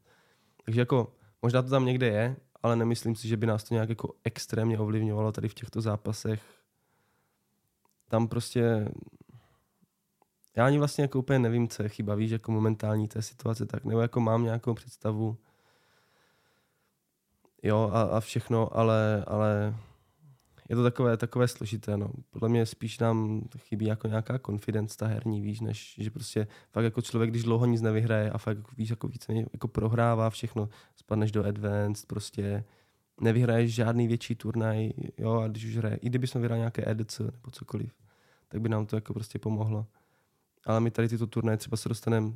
Takže jako možná to tam někde je, ale nemyslím si, že by nás to nějak jako extrémně ovlivňovalo tady v těchto zápasech. Tam prostě já ani vlastně jako úplně nevím, co je chyba, víš, jako momentální té situace, tak nebo jako mám nějakou představu, jo, a, a všechno, ale, ale je to takové, takové složité, no. Podle mě spíš nám chybí jako nějaká confidence ta herní, víš, než že prostě fakt jako člověk, když dlouho nic nevyhraje a fakt jako, víš, jako víc jako prohrává všechno, spadneš do advanced, prostě nevyhraješ žádný větší turnaj, jo, a když už hraje, i kdyby jsme vyhrali nějaké EDC nebo cokoliv, tak by nám to jako prostě pomohlo. Ale my tady tyto turnaje třeba se dostaneme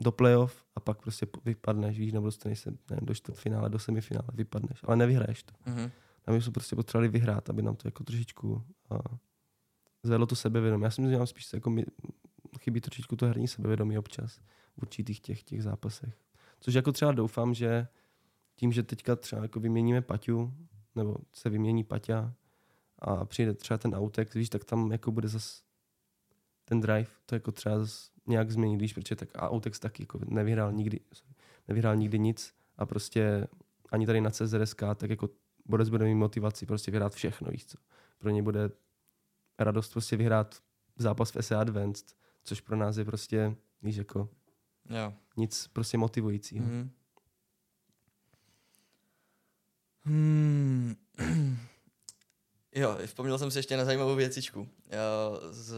do playoff a pak prostě vypadneš, víš, nebo dostaneš se ne, do čtvrtfinále, do semifinále, vypadneš, ale nevyhraješ to. Mm-hmm. A my jsme prostě potřebovali vyhrát, aby nám to jako trošičku a zvedlo to sebevědomí. Já si myslím, že nám spíš jako mi, chybí trošičku to herní sebevědomí občas v určitých těch, těch zápasech. Což jako třeba doufám, že tím, že teďka třeba jako vyměníme Paťu, nebo se vymění Paťa a přijde třeba ten autek, víš, tak tam jako bude zas ten drive, to jako třeba zas nějak změnit, víš, protože tak a Autex taky jako nevyhrál nikdy, nevyhrál nikdy nic a prostě ani tady na CZSK, tak jako Borec bude mít motivaci prostě vyhrát všechno, víš co. Pro ně bude radost prostě vyhrát zápas v SA Advanced, což pro nás je prostě, víš, jako Jo. nic prostě motivujícího. Mhm. Hmm. Jo, vzpomněl jsem si ještě na zajímavou věcičku jo, z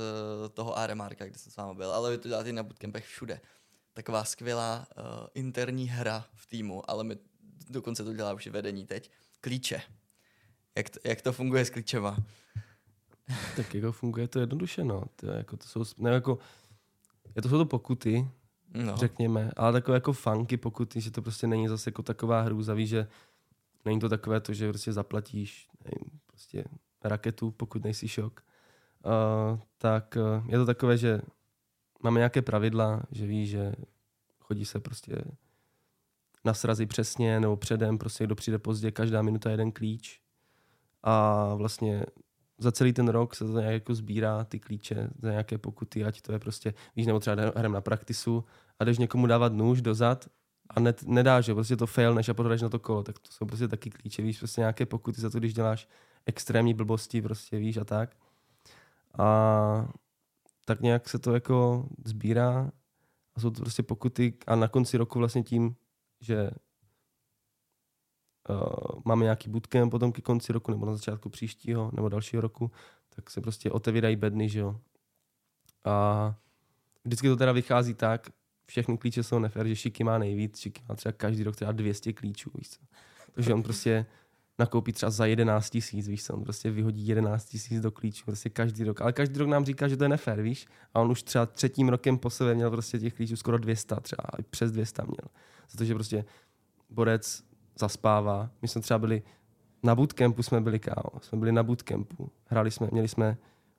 toho Aremarka, kde jsem s váma byl, ale vy to děláte na bootcampech všude. Taková skvělá uh, interní hra v týmu, ale my dokonce to dělá už vedení teď. Klíče. Jak to, jak to funguje s klíčema? Tak jako funguje to jednoduše, no. To, jako, to jsou, ne, jako, je to jsou to pokuty, No. řekněme, ale takové jako funky pokuty, že to prostě není zase jako taková hrůza, víš, že není to takové to, že prostě zaplatíš nevím, prostě raketu, pokud nejsi šok. Uh, tak uh, je to takové, že máme nějaké pravidla, že víš, že chodí se prostě na srazy přesně nebo předem, prostě kdo přijde pozdě, každá minuta jeden klíč. A vlastně za celý ten rok se to nějak jako sbírá ty klíče za nějaké pokuty, ať to je prostě, víš, nebo třeba hrem na praktisu a jdeš někomu dávat nůž dozad a ne, nedáš, že prostě to fail, než a jdeš na to kolo, tak to jsou prostě taky klíče, víš, prostě nějaké pokuty za to, když děláš extrémní blbosti, prostě víš a tak. A tak nějak se to jako sbírá a jsou to prostě pokuty a na konci roku vlastně tím, že uh, máme nějaký bootcamp potom ke konci roku nebo na začátku příštího nebo dalšího roku, tak se prostě otevírají bedny, že jo. A vždycky to teda vychází tak, všechny klíče jsou nefér, že Šiky má nejvíc, Šiky má třeba každý rok třeba 200 klíčů, víš co. Takže on prostě nakoupí třeba za 11 tisíc, víš co, on prostě vyhodí 11 tisíc do klíčů, prostě každý rok. Ale každý rok nám říká, že to je nefér, víš. A on už třeba třetím rokem po sebe měl prostě těch klíčů skoro 200, třeba přes 200 měl. Protože prostě borec zaspává. My jsme třeba byli na bootcampu jsme byli kámo, jsme byli na bootcampu, hráli jsme, měli jsme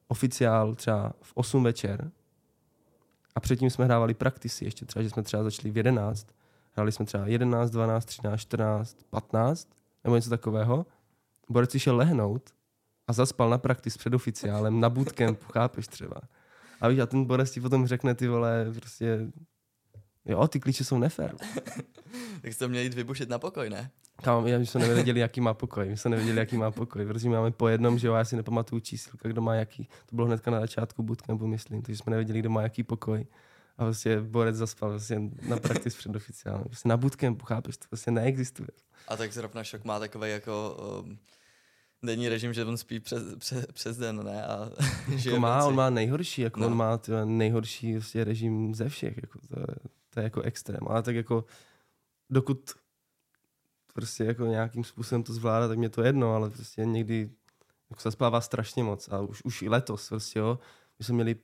oficiál třeba v 8 večer a předtím jsme hrávali praktisy, ještě třeba, že jsme třeba začali v 11, hráli jsme třeba 11, 12, 13, 14, 15 nebo něco takového. Borec si šel lehnout a zaspal na praktis před oficiálem na bootcampu, chápeš třeba. A víš, a ten borec ti potom řekne ty vole, prostě, jo, ty klíče jsou nefér. tak jste měli jít vybušit na pokoj, ne? Kámo, my jsme nevěděli, jaký má pokoj. My jsme nevěděli, jaký má pokoj. Protože máme po jednom, že jo, já si nepamatuju čísilka, kdo má jaký. To bylo hnedka na začátku bootcampu, myslím. Takže jsme nevěděli, kdo má jaký pokoj. A prostě borec zaspal prostě na praktis před oficiálem. Prostě na bootcampu, chápeš, to prostě neexistuje. A tak zrovna šok má takový jako um, denní režim, že on spí přes, přes, přes den, ne? A jako má, on má nejhorší, jako no. on má tyhle, nejhorší prostě režim ze všech. Jako to, je, to je jako extrém. Ale tak jako dokud prostě jako nějakým způsobem to zvládá, tak mě to jedno, ale prostě někdy jako se spává strašně moc a už, už i letos prostě, jo. My jsme měli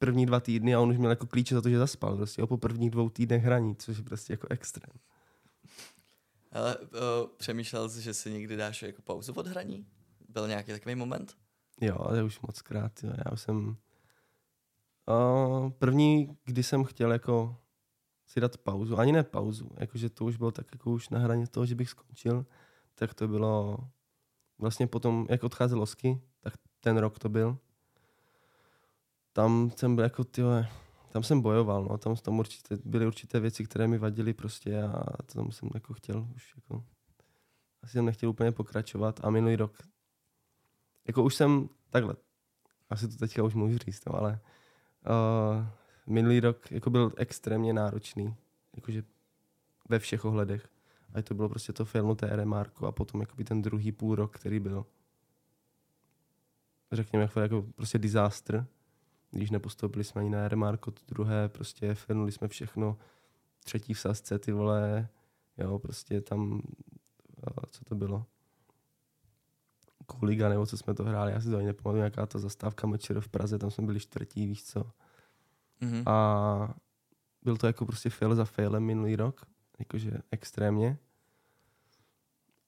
první dva týdny a on už měl jako klíče za to, že zaspal prostě, po prvních dvou týdnech hraní, což je prostě jako extrém. Ale uh, přemýšlel jsi, že si někdy dáš jako pauzu od hraní? Byl nějaký takový moment? Jo, ale už moc krát, jo. Já už jsem... Uh, první, kdy jsem chtěl jako si dát pauzu, ani ne pauzu, jakože to už bylo tak jako už na hraně toho, že bych skončil, tak to bylo vlastně potom, jak odcházel Osky, tak ten rok to byl. Tam jsem byl jako, tyhle, tam jsem bojoval, no, tam, tam určitě, byly určité věci, které mi vadily prostě a tam jsem jako chtěl už jako, asi jsem nechtěl úplně pokračovat a minulý rok, jako už jsem, takhle, asi to teďka už můžu říct, no, ale uh, minulý rok jako byl extrémně náročný, jakože ve všech ohledech. A to bylo prostě to failnuté RMR a potom jakoby ten druhý půl rok, který byl řekněme jako, jako prostě disaster, když nepostoupili jsme ani na RMR, to druhé, prostě failnuli jsme všechno, třetí v sasce, ty vole, jo, prostě tam, co to bylo? Kuliga, nebo co jsme to hráli, já si to ani nepamatuju, nějaká ta zastávka Mečer v Praze, tam jsme byli čtvrtí, víš co. Mm-hmm. A byl to jako prostě fail za failem minulý rok, jakože extrémně.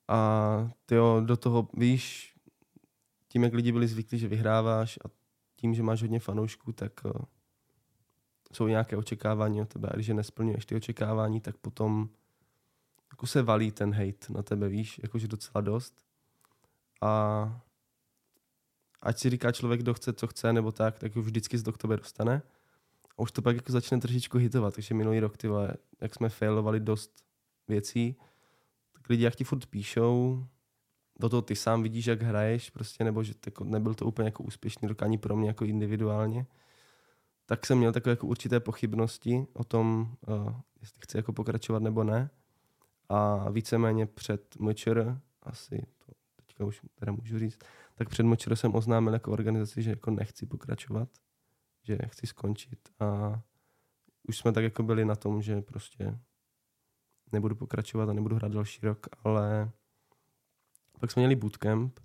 A ty do toho, víš, tím, jak lidi byli zvyklí, že vyhráváš a tím, že máš hodně fanoušků, tak uh, jsou nějaké očekávání od tebe. A když je nesplňuješ ty očekávání, tak potom jako se valí ten hate na tebe, víš, jakože docela dost. A ať si říká člověk, kdo chce, co chce, nebo tak, tak už vždycky se to k tobě dostane. A už to pak jako začne trošičku hitovat, takže minulý rok, ty vole, jak jsme failovali dost věcí, tak lidi jak ti furt píšou, do toho ty sám vidíš, jak hraješ, prostě, nebo že jako nebyl to úplně jako úspěšný rok ani pro mě jako individuálně, tak jsem měl takové jako určité pochybnosti o tom, uh, jestli chci jako pokračovat nebo ne. A víceméně před MČR, asi to teďka už teda můžu říct, tak před MČR jsem oznámil jako organizaci, že jako nechci pokračovat, že chci skončit. A už jsme tak jako byli na tom, že prostě nebudu pokračovat a nebudu hrát další rok, ale pak jsme měli bootcamp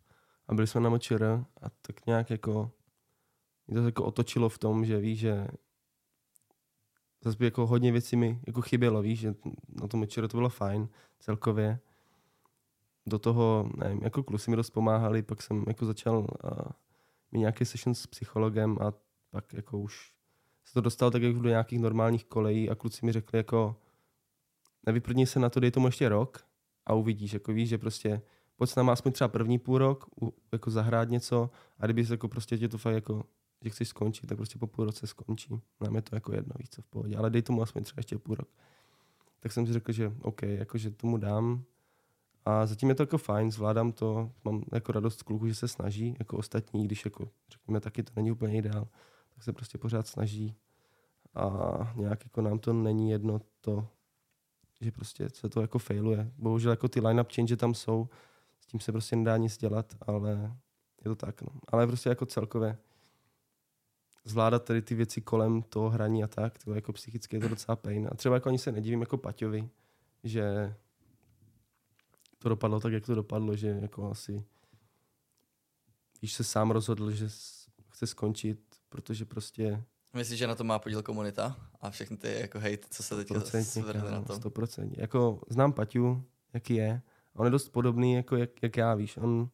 a byli jsme na MČR a tak nějak jako mě to jako otočilo v tom, že víš, že zase jako hodně věcí mi jako chybělo, víš, že na tom MČR to bylo fajn celkově. Do toho, nevím, jako kluci mi dost pomáhali, pak jsem jako začal uh, mít nějaký session s psychologem a pak jako už se to dostalo tak jako do nějakých normálních kolejí a kluci mi řekli jako nevyprdni se na to, dej tomu ještě rok a uvidíš, jako víš, že prostě pojď s náma aspoň třeba první půl rok, u, jako zahrát něco a kdyby se jako prostě tě to fakt jako, že chceš skončit, tak prostě po půl roce skončí. Nám je to jako jedno, víc v pohodě, ale dej tomu aspoň třeba ještě půl rok. Tak jsem si řekl, že OK, jakože tomu dám. A zatím je to jako fajn, zvládám to, mám jako radost kluku, že se snaží, jako ostatní, když jako řekněme taky to není úplně ideál, tak se prostě pořád snaží. A nějak jako nám to není jedno to, že prostě se to jako failuje. Bohužel jako ty line-up change tam jsou, s tím se prostě nedá nic dělat, ale je to tak. No. Ale prostě jako celkově zvládat tady ty věci kolem toho hraní a tak, to jako psychicky je to docela pain. A třeba jako ani se nedivím jako Paťovi, že to dopadlo tak, jak to dopadlo, že jako asi když se sám rozhodl, že chce skončit, protože prostě Myslíš, že na to má podíl komunita a všechny ty jako hate, co se teď zvrhne na to? 100%. Jako znám Paťu, jaký je. On je dost podobný, jako jak, jak já, víš. On,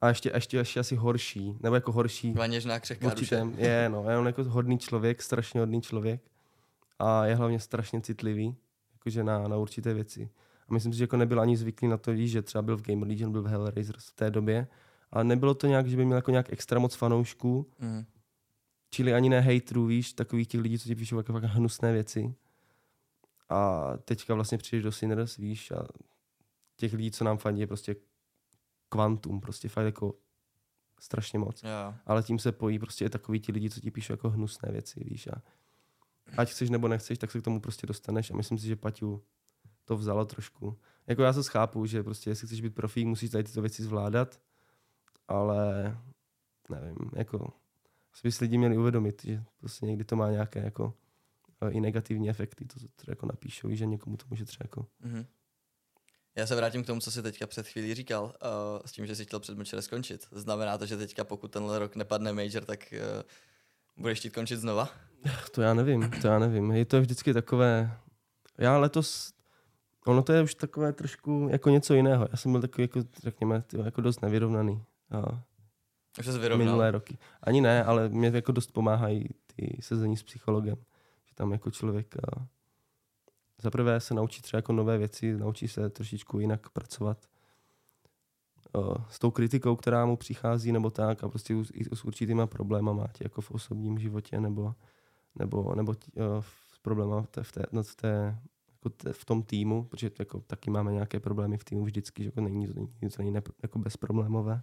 a ještě, ještě, ještě asi horší, nebo jako horší. Vaněžná křehká duše. Je, no, je on jako hodný člověk, strašně hodný člověk. A je hlavně strašně citlivý, jakože na, na určité věci. A myslím si, že jako nebyl ani zvyklý na to, víš, že třeba byl v Game Legion, byl v Hellraisers v té době. Ale nebylo to nějak, že by měl jako nějak extra moc fanoušků. Mm Čili ani ne hejtrů, víš, takových těch lidí, co ti píšou jako fakt hnusné věci. A teďka vlastně přijdeš do Sinners, víš, a těch lidí, co nám fandí, je prostě kvantum, prostě fakt jako strašně moc. Yeah. Ale tím se pojí prostě i takový ti lidi, co ti píšou jako hnusné věci, víš. A ať chceš nebo nechceš, tak se k tomu prostě dostaneš a myslím si, že Paťu to vzalo trošku. Jako já se schápu, že prostě jestli chceš být profík, musíš tady tyto věci zvládat, ale nevím, jako si by si lidi měli uvědomit, že prostě někdy to má nějaké jako eh, i negativní efekty, to, co jako napíšou, že někomu to může třeba jako... Mm-hmm. Já se vrátím k tomu, co jsi teďka před chvílí říkal, uh, s tím, že jsi chtěl před Mečere skončit. Znamená to, že teďka pokud tenhle rok nepadne major, tak uh, budeš chtít končit znova? To já nevím, to já nevím. Je to vždycky takové... Já letos... Ono to je už takové trošku jako něco jiného. Já jsem byl takový, jako, řekněme, jako dost nevyrovnaný. A už se vyrovnal. minulé roky. Ani ne, ale mě jako dost pomáhají ty sezení s psychologem. Že tam jako člověk a za prvé se naučí třeba jako nové věci, naučí se trošičku jinak pracovat s tou kritikou, která mu přichází, nebo tak, a prostě i s určitýma problémama, jako v osobním životě, nebo, nebo, nebo s problémy v, té, no, v, té, jako v tom týmu, protože jako taky máme nějaké problémy v týmu vždycky, že jako není, nic není jako bezproblémové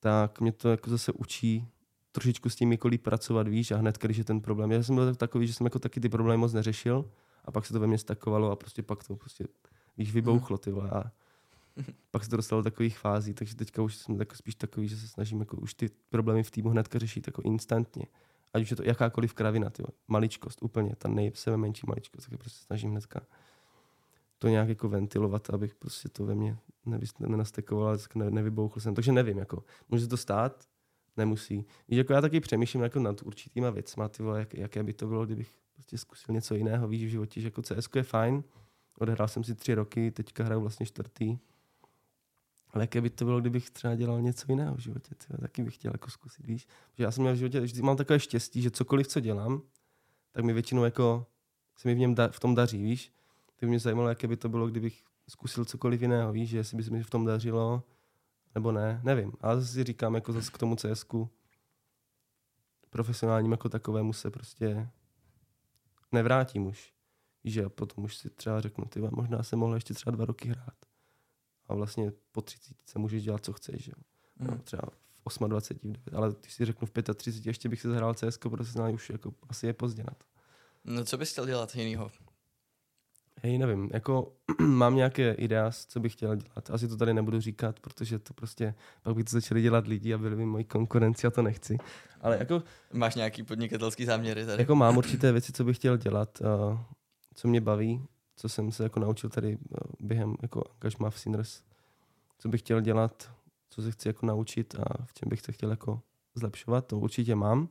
tak mě to jako zase učí trošičku s tím jako pracovat, víš, a hned, když je ten problém. Já jsem byl takový, že jsem jako taky ty problémy moc neřešil a pak se to ve mně stakovalo a prostě pak to prostě, víš, vybouchlo, ty vole, a pak se to dostalo do takových fází, takže teďka už jsem tak spíš takový, že se snažím jako už ty problémy v týmu hnedka řešit jako instantně. Ať už je to jakákoliv kravina, ty maličkost, úplně, ta nejsebe menší maličkost, tak je prostě snažím hnedka to nějak jako ventilovat, abych prostě to ve mně nenastekoval, ale ne, nevybouchl jsem. Takže nevím, jako, může to stát, nemusí. Víš, jako já taky přemýšlím jako nad určitýma věcma, ty vole, jak, jaké by to bylo, kdybych prostě zkusil něco jiného, víš, v životě, že jako CS je fajn, odehrál jsem si tři roky, teďka hraju vlastně čtvrtý, ale jaké by to bylo, kdybych třeba dělal něco jiného v životě, tyhle, taky bych chtěl jako zkusit, víš. Že já jsem měl v životě, vždy mám takové štěstí, že cokoliv, co dělám, tak mi většinou jako se mi v něm da, v tom daří, víš by mě zajímalo, jaké by to bylo, kdybych zkusil cokoliv jiného, víš, že jestli by se mi v tom dařilo, nebo ne, nevím. Ale zase si říkám, jako zase k tomu cs profesionálním jako takovému se prostě nevrátím už. Že potom už si třeba řeknu, ty možná jsem mohl ještě třeba dva roky hrát. A vlastně po 30 se můžeš dělat, co chceš, jo. Mm. No, třeba v 28, v 9, ale když si řeknu v 35, ještě bych si zahrál CS profesionálně, už jako asi je pozdě na to. No co bys chtěl dělat jinýho? Hej, nevím, jako mám nějaké idea, co bych chtěl dělat. Asi to tady nebudu říkat, protože to prostě, pak by to začali dělat lidi a byli by moji konkurenci a to nechci. Ale jako, Máš nějaký podnikatelský záměry tady? jako mám určité věci, co bych chtěl dělat, uh, co mě baví, co jsem se jako naučil tady uh, během jako angažma v Sinners, co bych chtěl dělat, co se chci jako naučit a v čem bych se chtěl jako zlepšovat, to určitě mám.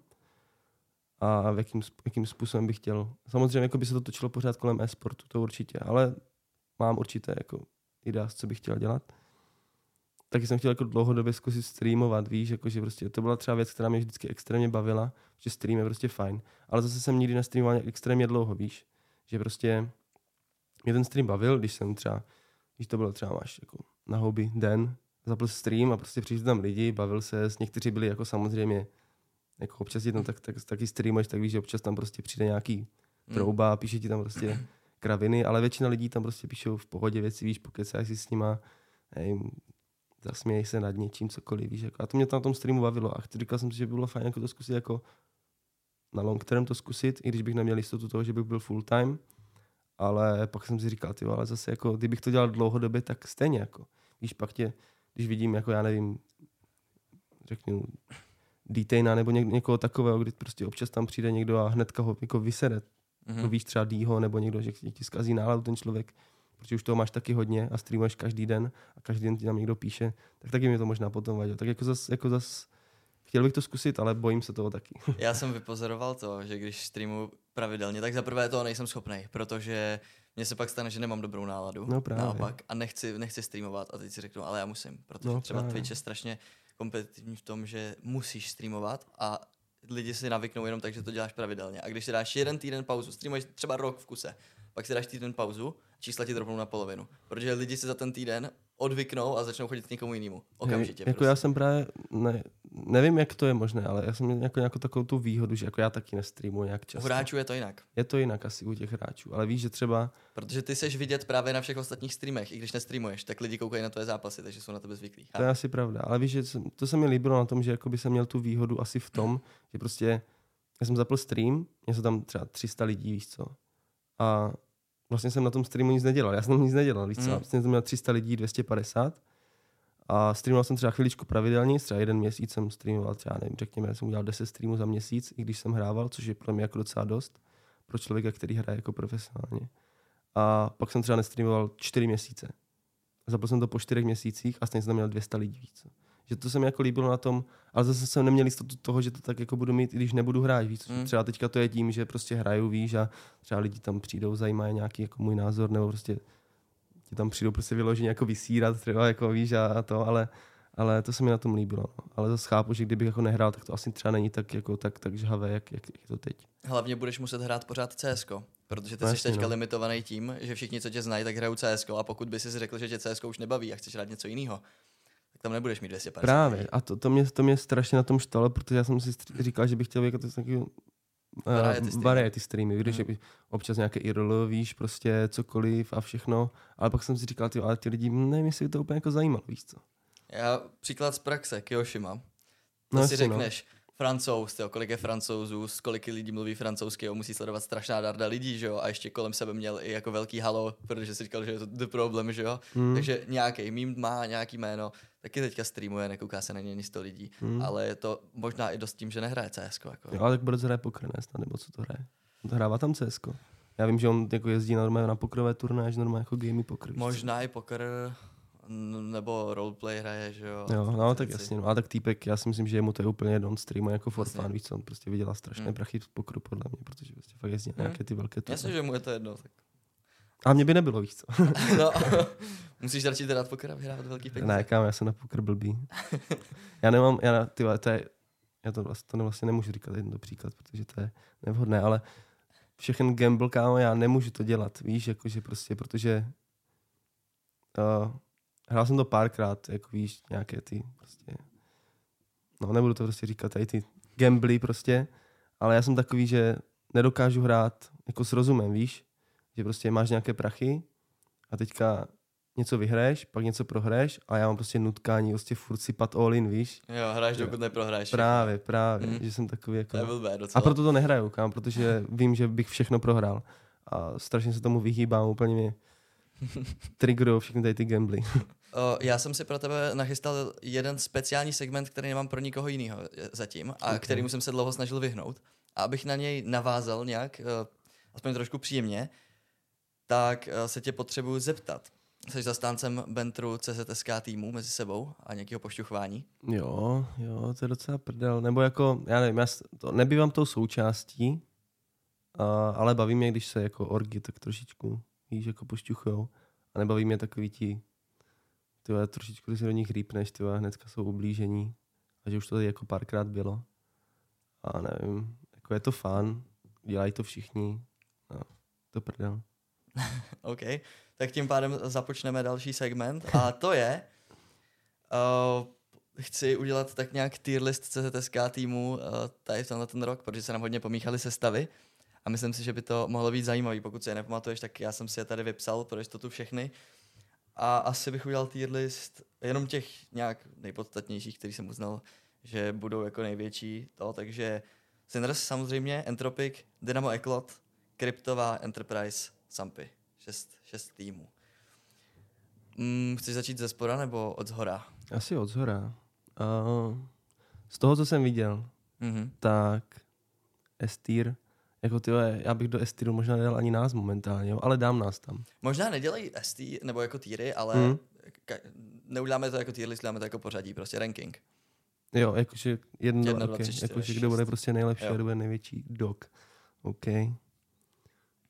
A v jakým, jakým způsobem bych chtěl. Samozřejmě jako by se to točilo pořád kolem e-sportu, to určitě, ale mám určité jako idea, co bych chtěl dělat. Taky jsem chtěl jako dlouhodobě zkusit streamovat, víš, jako že prostě to byla třeba věc, která mě vždycky extrémně bavila, že stream je prostě fajn. Ale zase jsem nikdy nestreamoval extrémně dlouho, víš, že prostě mě ten stream bavil, když jsem třeba, když to bylo třeba máš jako na hobby den, zapl stream a prostě přišli tam lidi, bavil se, někteří byli jako samozřejmě, jako občas tam tak, tak, taky streamuješ, tak víš, že občas tam prostě přijde nějaký Mm. trouba, píše ti tam prostě kraviny, ale většina lidí tam prostě píšou v pohodě věci, víš, pokecáš si s nima, hej, zasměješ se nad něčím, cokoliv, víš, jako, a to mě tam na tom streamu bavilo a říkal jsem si, že by bylo fajn jako to zkusit jako na long term to zkusit, i když bych neměl jistotu toho, že bych byl full time, ale pak jsem si říkal, ty, ale zase jako, kdybych to dělal dlouhodobě, tak stejně jako, víš, pak tě, když vidím, jako já nevím, řeknu, Detaina nebo něk- někoho takového, kdy prostě občas tam přijde někdo a hnedka ho jako vysede, Mhm. hmm. víš třeba Dýho nebo někdo, že ti zkazí náladu ten člověk, protože už toho máš taky hodně a streamuješ každý den a každý den ti tam někdo píše, tak taky mě to možná potom vadilo. Tak jako zas, jako zas chtěl bych to zkusit, ale bojím se toho taky. Já jsem vypozoroval to, že když streamu pravidelně, tak za prvé toho nejsem schopný, protože mně se pak stane, že nemám dobrou náladu. No právě. Naopak. A nechci, nechci streamovat a teď si řeknu, ale já musím, protože no, třeba právě. Twitch je strašně kompetitivní v tom, že musíš streamovat a lidi si navyknou jenom tak, že to děláš pravidelně. A když si dáš jeden týden pauzu, streamuješ třeba rok v kuse, pak si dáš týden pauzu, čísla ti dropnou na polovinu. Protože lidi si za ten týden odvyknou a začnou chodit k někomu jinému. Okamžitě. Hej, jako prostě. já jsem právě, ne, nevím, jak to je možné, ale já jsem měl jako nějakou takovou tu výhodu, že jako já taky nestreamuji nějak U často. hráčů je to jinak. Je to jinak asi u těch hráčů, ale víš, že třeba, Protože ty seš vidět právě na všech ostatních streamech, i když nestreamuješ, tak lidi koukají na tvoje zápasy, takže jsou na tebe zvyklí. to je asi pravda, ale víš, že to se mi líbilo na tom, že jako by jsem měl tu výhodu asi v tom, že prostě já jsem zapl stream, mě jsou tam třeba 300 lidí, víš co, a vlastně jsem na tom streamu nic nedělal, já jsem tam nic nedělal, víš co, Mm. vlastně jsem měl 300 lidí, 250 a streamoval jsem třeba chviličku pravidelně, třeba jeden měsíc jsem streamoval, třeba nevím, řekněme, jsem udělal 10 streamů za měsíc, i když jsem hrával, což je pro mě jako docela dost, pro člověka, který hraje jako profesionálně. A pak jsem třeba nestreamoval 4 měsíce. Zapl jsem to po 4 měsících a stejně jsem tam měl 200 lidí víc. Že to se mi jako líbilo na tom, ale zase jsem neměl jistotu toho, že to tak jako budu mít, i když nebudu hrát víc. Mm. Třeba teďka to je tím, že prostě hraju, víš, a třeba lidi tam přijdou, zajímají nějaký jako můj názor, nebo prostě ti tam přijdou prostě vyloženě jako vysírat, třeba jako víš a, a to, ale, ale to se mi na tom líbilo. No. Ale zase chápu, že kdybych jako nehrál, tak to asi třeba není tak, jako, tak, tak žhavé, jak, jak, je to teď. Hlavně budeš muset hrát pořád CS, protože ty No jsi teďka no. limitovaný tím, že všichni, co tě znají, tak hrajou CS a pokud by si řekl, že tě CS už nebaví a chceš hrát něco jiného, tam nebudeš mít 250. Právě. A to, to, mě, to mě strašně na tom štvalo, protože já jsem si říkal, že bych chtěl jako takový Variety uh, streamy. variety streamy, když Mhm. mm. občas nějaké IRL, víš, prostě cokoliv a všechno, ale pak jsem si říkal, ty, ale ty lidi, nevím, jestli by to úplně jako zajímalo, víš co. Já příklad z praxe, Kiyoshima. To No si no. řekneš, francouz, tyjo, kolik je francouzů, z kolik lidí mluví francouzsky, jo, musí sledovat strašná darda lidí, že jo, a ještě kolem sebe měl i jako velký halo, protože si říkal, že je to the problem, že jo. Hmm. Takže nějaký mím má nějaký jméno, taky teďka streamuje, nekouká se na něj ani 100 lidí, Hmm. ale je to možná i dost tím, že nehraje CS. Jako. Jo, ale tak Borec hraje poker, ne, snad, nebo co to hraje. On to hrává tam CS. Já vím, že on jako jezdí normálně na pokrové turnaje, že normálně jako gamey poker. Možná i poker nebo roleplay hraje, že jo. Jo, no tak Věci. jasně, no. A tak týpek, já si myslím, že jemu to je úplně jedno, on streamuje jako for fun, víš co, on prostě vydělá strašné Hmm. prachy v pokru podle mě, protože prostě fakt jezdí Hmm. nějaké ty velké turnaje. Jasně, že mu je to jedno. Tak. A mě by nebylo, víš co. No, musíš radši teda poker a vyhrávat velký peníze. Ne, kámo, já jsem na poker blbý. já nemám, já, ty vole, to je, já to vlastně, to vlastně nemůžu říkat jeden příklad, protože to je nevhodné, ale všechen gamble, kámo, já nemůžu to dělat, víš, jakože prostě, protože uh, hrál jsem to párkrát, jako víš, nějaké ty prostě, no nebudu to prostě říkat, tady ty gambly prostě, ale já jsem takový, že nedokážu hrát jako s rozumem, víš, že prostě máš nějaké prachy a teďka něco vyhraješ, pak něco prohraješ a já mám prostě nutkání prostě furt si pad all in, víš? Jo, hraješ, dokud neprohraješ. Právě, právě, Mhm. mm. že jsem takový jako... To blbé docela. A proto to nehraju, kam, protože vím, že bych všechno prohrál. A strašně se tomu vyhýbám, úplně mě triggerujou všechny tady ty gambly. Já jsem si pro tebe nachystal jeden speciální segment, který nemám pro nikoho jiného zatím a Ok. kterýmu jsem se dlouho snažil vyhnout. A abych na něj navázal nějak, eh, aspoň trošku příjemně, tak eh, se tě potřebuji zeptat. Jsi zastáncem Bentru CZSK týmu mezi sebou a nějakého pošťuchování? Jo, jo, to je docela prdel. Nebo jako, já nevím, já to, nebývám tou součástí, a, ale baví mě, když se jako orgy tak trošičku, víš, jako pošťuchujou. A nebaví mě takový ti, ty trošičku, když se do nich rýpneš, ty hnedka jsou ublížení. A že už to tady jako párkrát bylo. A nevím, jako je to fun, dělají to všichni. No, to prdel. OK, tak tím pádem započneme další segment a to je, uh, chci udělat tak nějak tier list CZSK týmu uh, tady v tenhle ten rok, protože se nám hodně pomíchaly sestavy a myslím si, že by to mohlo být zajímavý. Pokud si je nepamatuješ, tak já jsem si je tady vypsal pro jistotu všechny a asi bych udělal tier list jenom těch nějak nejpodstatnějších, který jsem uznal, že budou jako největší to, takže Sinners samozřejmě, Entropic, Dynamo Eklot, Kryptová, Enterprise, Sampy. Šest, šest týmů. Mm, chceš začít ze spora nebo od zhora? Asi od zhora. Uh, z toho, co jsem viděl, Mhm. tak Estýr, jako ty, já bych do Estýru možná nedal ani nás momentálně, jo, ale dám nás tam. Možná nedělají ST nebo jako týry, ale Mhm. ka- neuděláme to jako list, uděláme to jako pořadí, prostě ranking. Jo, jakože jedno, Jedno, okay. jakože kdo bude prostě nejlepší Jo. a kdo bude největší dog. OK.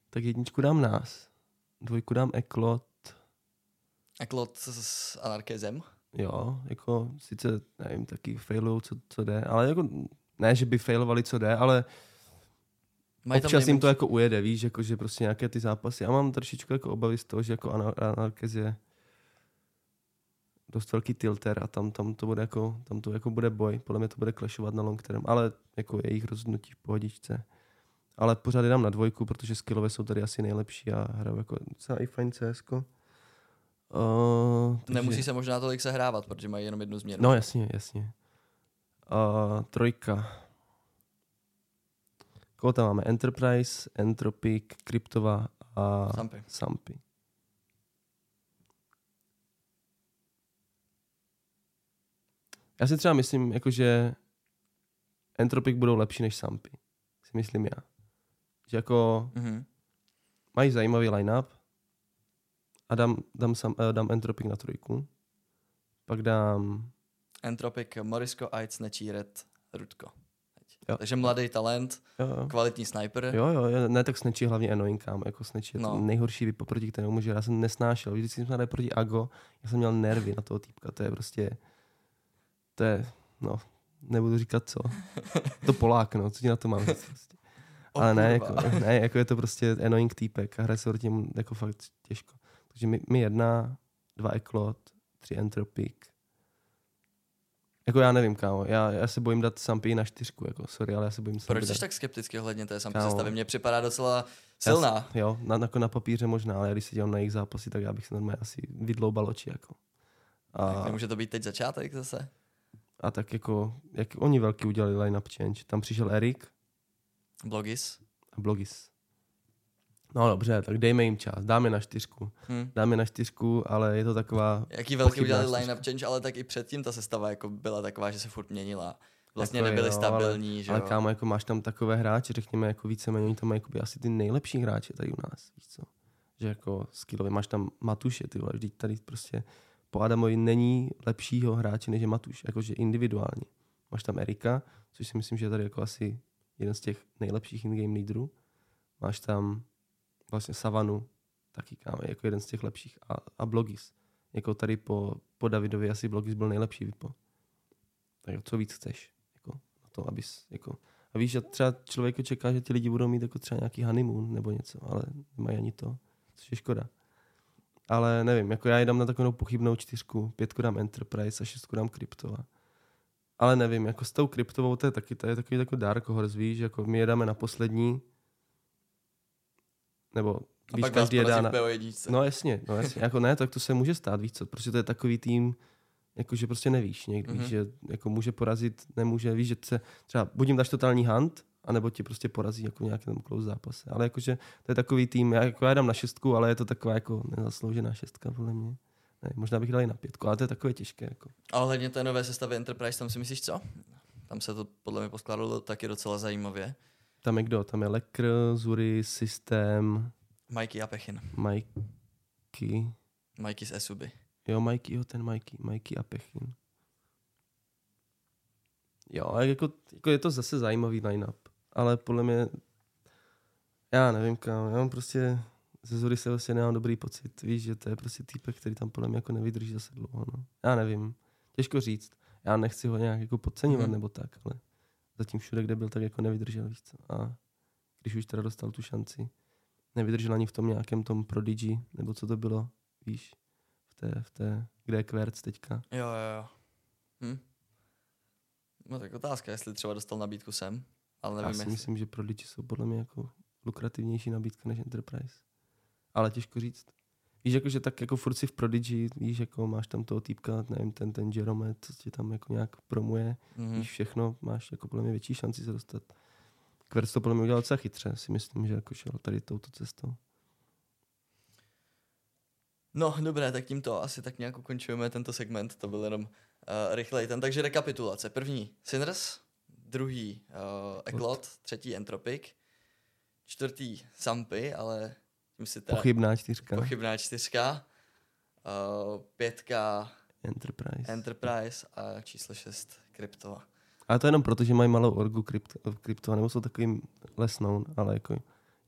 Tak jedničku dám nás. Dvojku dám Eklot. Eklot s, s anarkezem. Jo, jako sice, nevím, taky failujou, co, co jde, ale jako ne, že by failovali, co jde, ale Mají tam občas jim to jako ujede, víš, jako, že prostě nějaké ty zápasy. Já mám trošičku jako obavy z toho, že jako Anar- Anarkez je dost velký tilter a tam, tam to bude jako, tam to jako bude boj. Podle mě to bude klešovat na long term, ale jako jejich rozhodnutí v pohodičce. Ale pořád dám na dvojku, protože skillové jsou tady asi nejlepší a hraju jako docela i fajn CS. Uh, Nemusí se možná tolik sehrávat, protože mají jenom jednu změnu. No jasně, jasně. Uh, trojka. Koho tam máme? Enterprise, Entropic, Kryptova a Sampy. Sampy. Já si třeba myslím, jako, že Entropic budou lepší než Sampy. Si myslím já. Že jako Mhm. mají zajímavý line-up a dám, dám, sam, eh, dám Entropic na trojku. Pak dám Entropic, Morisko, Aids, Nečíret, Rudko. Jo. Takže mladý talent, jo, jo. kvalitní sniper. Jo, jo, jo, ne, tak snečí hlavně annoying, kámo, jako snečí je to No. nejhorší vypo proti kterému, že já jsem nesnášel, vždycky jsem hledal proti Ago, já jsem měl nervy na toho týpka, to je prostě, to je, no, nebudu říkat co, to Polák, no, co ti na to mám říct prostě. Ale ne, kurva. jako, ne, jako je to prostě annoying týpek a hraje se proti němu jako fakt těžko. Takže mi, mi jedna, dva Eklot, tři Entropic. Jako já nevím, kámo, já, já se bojím dát Sampy na čtyřku, jako sorry, ale já se bojím Sampy Proč jsi dát. tak skeptický ohledně té Kámo. sestavy? Mně připadá docela Já silná. s- Jo, na, jako na papíře možná, ale když se dívám na jejich zápasy, tak já bych se normálně asi vydloubal oči. Jako. Tak A, nemůže to být teď začátek zase? a tak jako, jak oni velký udělali line-up change. Tam přišel Erik Blogis. a Blogis. No dobře, tak dejme jim čas, dáme na čtyřku. Hm. Dáme na čtyřku, ale je to taková... Jaký velký udělali line-up change, ale tak i předtím ta sestava jako byla taková, že se furt měnila. Vlastně Jako nebyli jo, stabilní, že Ale jo? kámo, jako máš tam takové hráče, řekněme, jako víceméně, oni tam mají jakoby asi ty nejlepší hráče tady u nás, víš co? Že jako skillově máš tam Matuše, ty vole, vždyť tady prostě po Adamovi není lepšího hráče než je Matuš, jakože individuálně. Máš tam Erika, což si myslím, že je tady jako asi jeden z těch nejlepších in-game lídrů. Máš tam vlastně Savanu, taky kámo, jako jeden z těch lepších. A, a Blogis. Jako tady po, po Davidovi asi Blogis byl nejlepší vypo. Tak co víc chceš? Jako, na to, abys, jako, a víš, že třeba člověk čeká, že ti lidi budou mít jako třeba nějaký honeymoon nebo něco, ale nemají ani to, což je škoda. Ale nevím, jako já jdám na takovou pochybnou čtyřku, pětku dám Enterprise a šestku dám Kryptova. Ale nevím, jako s tou kryptovou to je taky, to je takový jako dark horse, víš, jako my jedáme na poslední, nebo A víš, pak každý je dána. v BO1. No jasně, no jasně. jako ne, tak to se může stát, víš co, protože to je takový tým, jako že prostě nevíš někdy, Mhm. mm-hmm. že jako může porazit, nemůže, víš, že se třeba buď jim dáš totální hunt, anebo tě prostě porazí jako v nějakém close zápase. Ale jakože to je takový tým, já, jako já dám na šestku, ale je to taková jako nezasloužená šestka podle mě. Ne, možná bych dal i na pětku, ale to je takové těžké. Jako. A ohledně té nové sestavy Enterprise, tam si myslíš co? Tam se to podle mě poskládalo taky docela zajímavě. Tam je kdo? Tam je Lekr, Zury, Systém, Mikey a Pechin. Mikey. Mikey z Esuby. Jo, Mikey, jo, ten Mikey, Mikey a Pechin. Jo, jako, jako je to zase zajímavý line-up, ale podle mě, já nevím kam, já mám prostě, ze Zury se vlastně nemám dobrý pocit, víš, že to je prostě týpek, který tam podle mě jako nevydrží zase dlouho, no. Já nevím, těžko říct, já nechci ho nějak jako podceňovat Mhm. nebo tak, ale zatím všude, kde byl, tak jako nevydržel, víš co. A když už teda dostal tu šanci, nevydržel ani v tom nějakém tom Prodigy, nebo co to bylo, víš, v té, v té, kde je Querc teďka. Jo, jo, jo. Hm. No tak otázka, jestli třeba dostal nabídku sem, ale Já nevím, si jestli. myslím, že Prodigy jsou podle mě jako lukrativnější nabídka než Enterprise. Ale těžko říct. Víš, jako, že tak jako furt si v Prodigy, víš, jako máš tam toho týpka, nevím, ten, ten Jerome, co tě tam jako nějak promuje, Mhm. víš všechno, máš jako podle mě větší šanci se dostat. Querc to podle mě udělal docela chytře, si myslím, že jako šel tady touto cestou. No, dobré, tak tímto asi tak nějak ukončujeme tento segment, to byl jenom uh, rychlej ten. Takže rekapitulace. První Sinners, druhý uh, Eklot, třetí Entropic, čtvrtý Sampy, ale tím si teda Pochybná čtyřka, pochybná čtyřka, uh, pětka Enterprise. Enterprise a číslo šest Krypto. Ale to jenom proto, že mají malou orgu krypto, krypto nebo jsou takovým less known, ale jako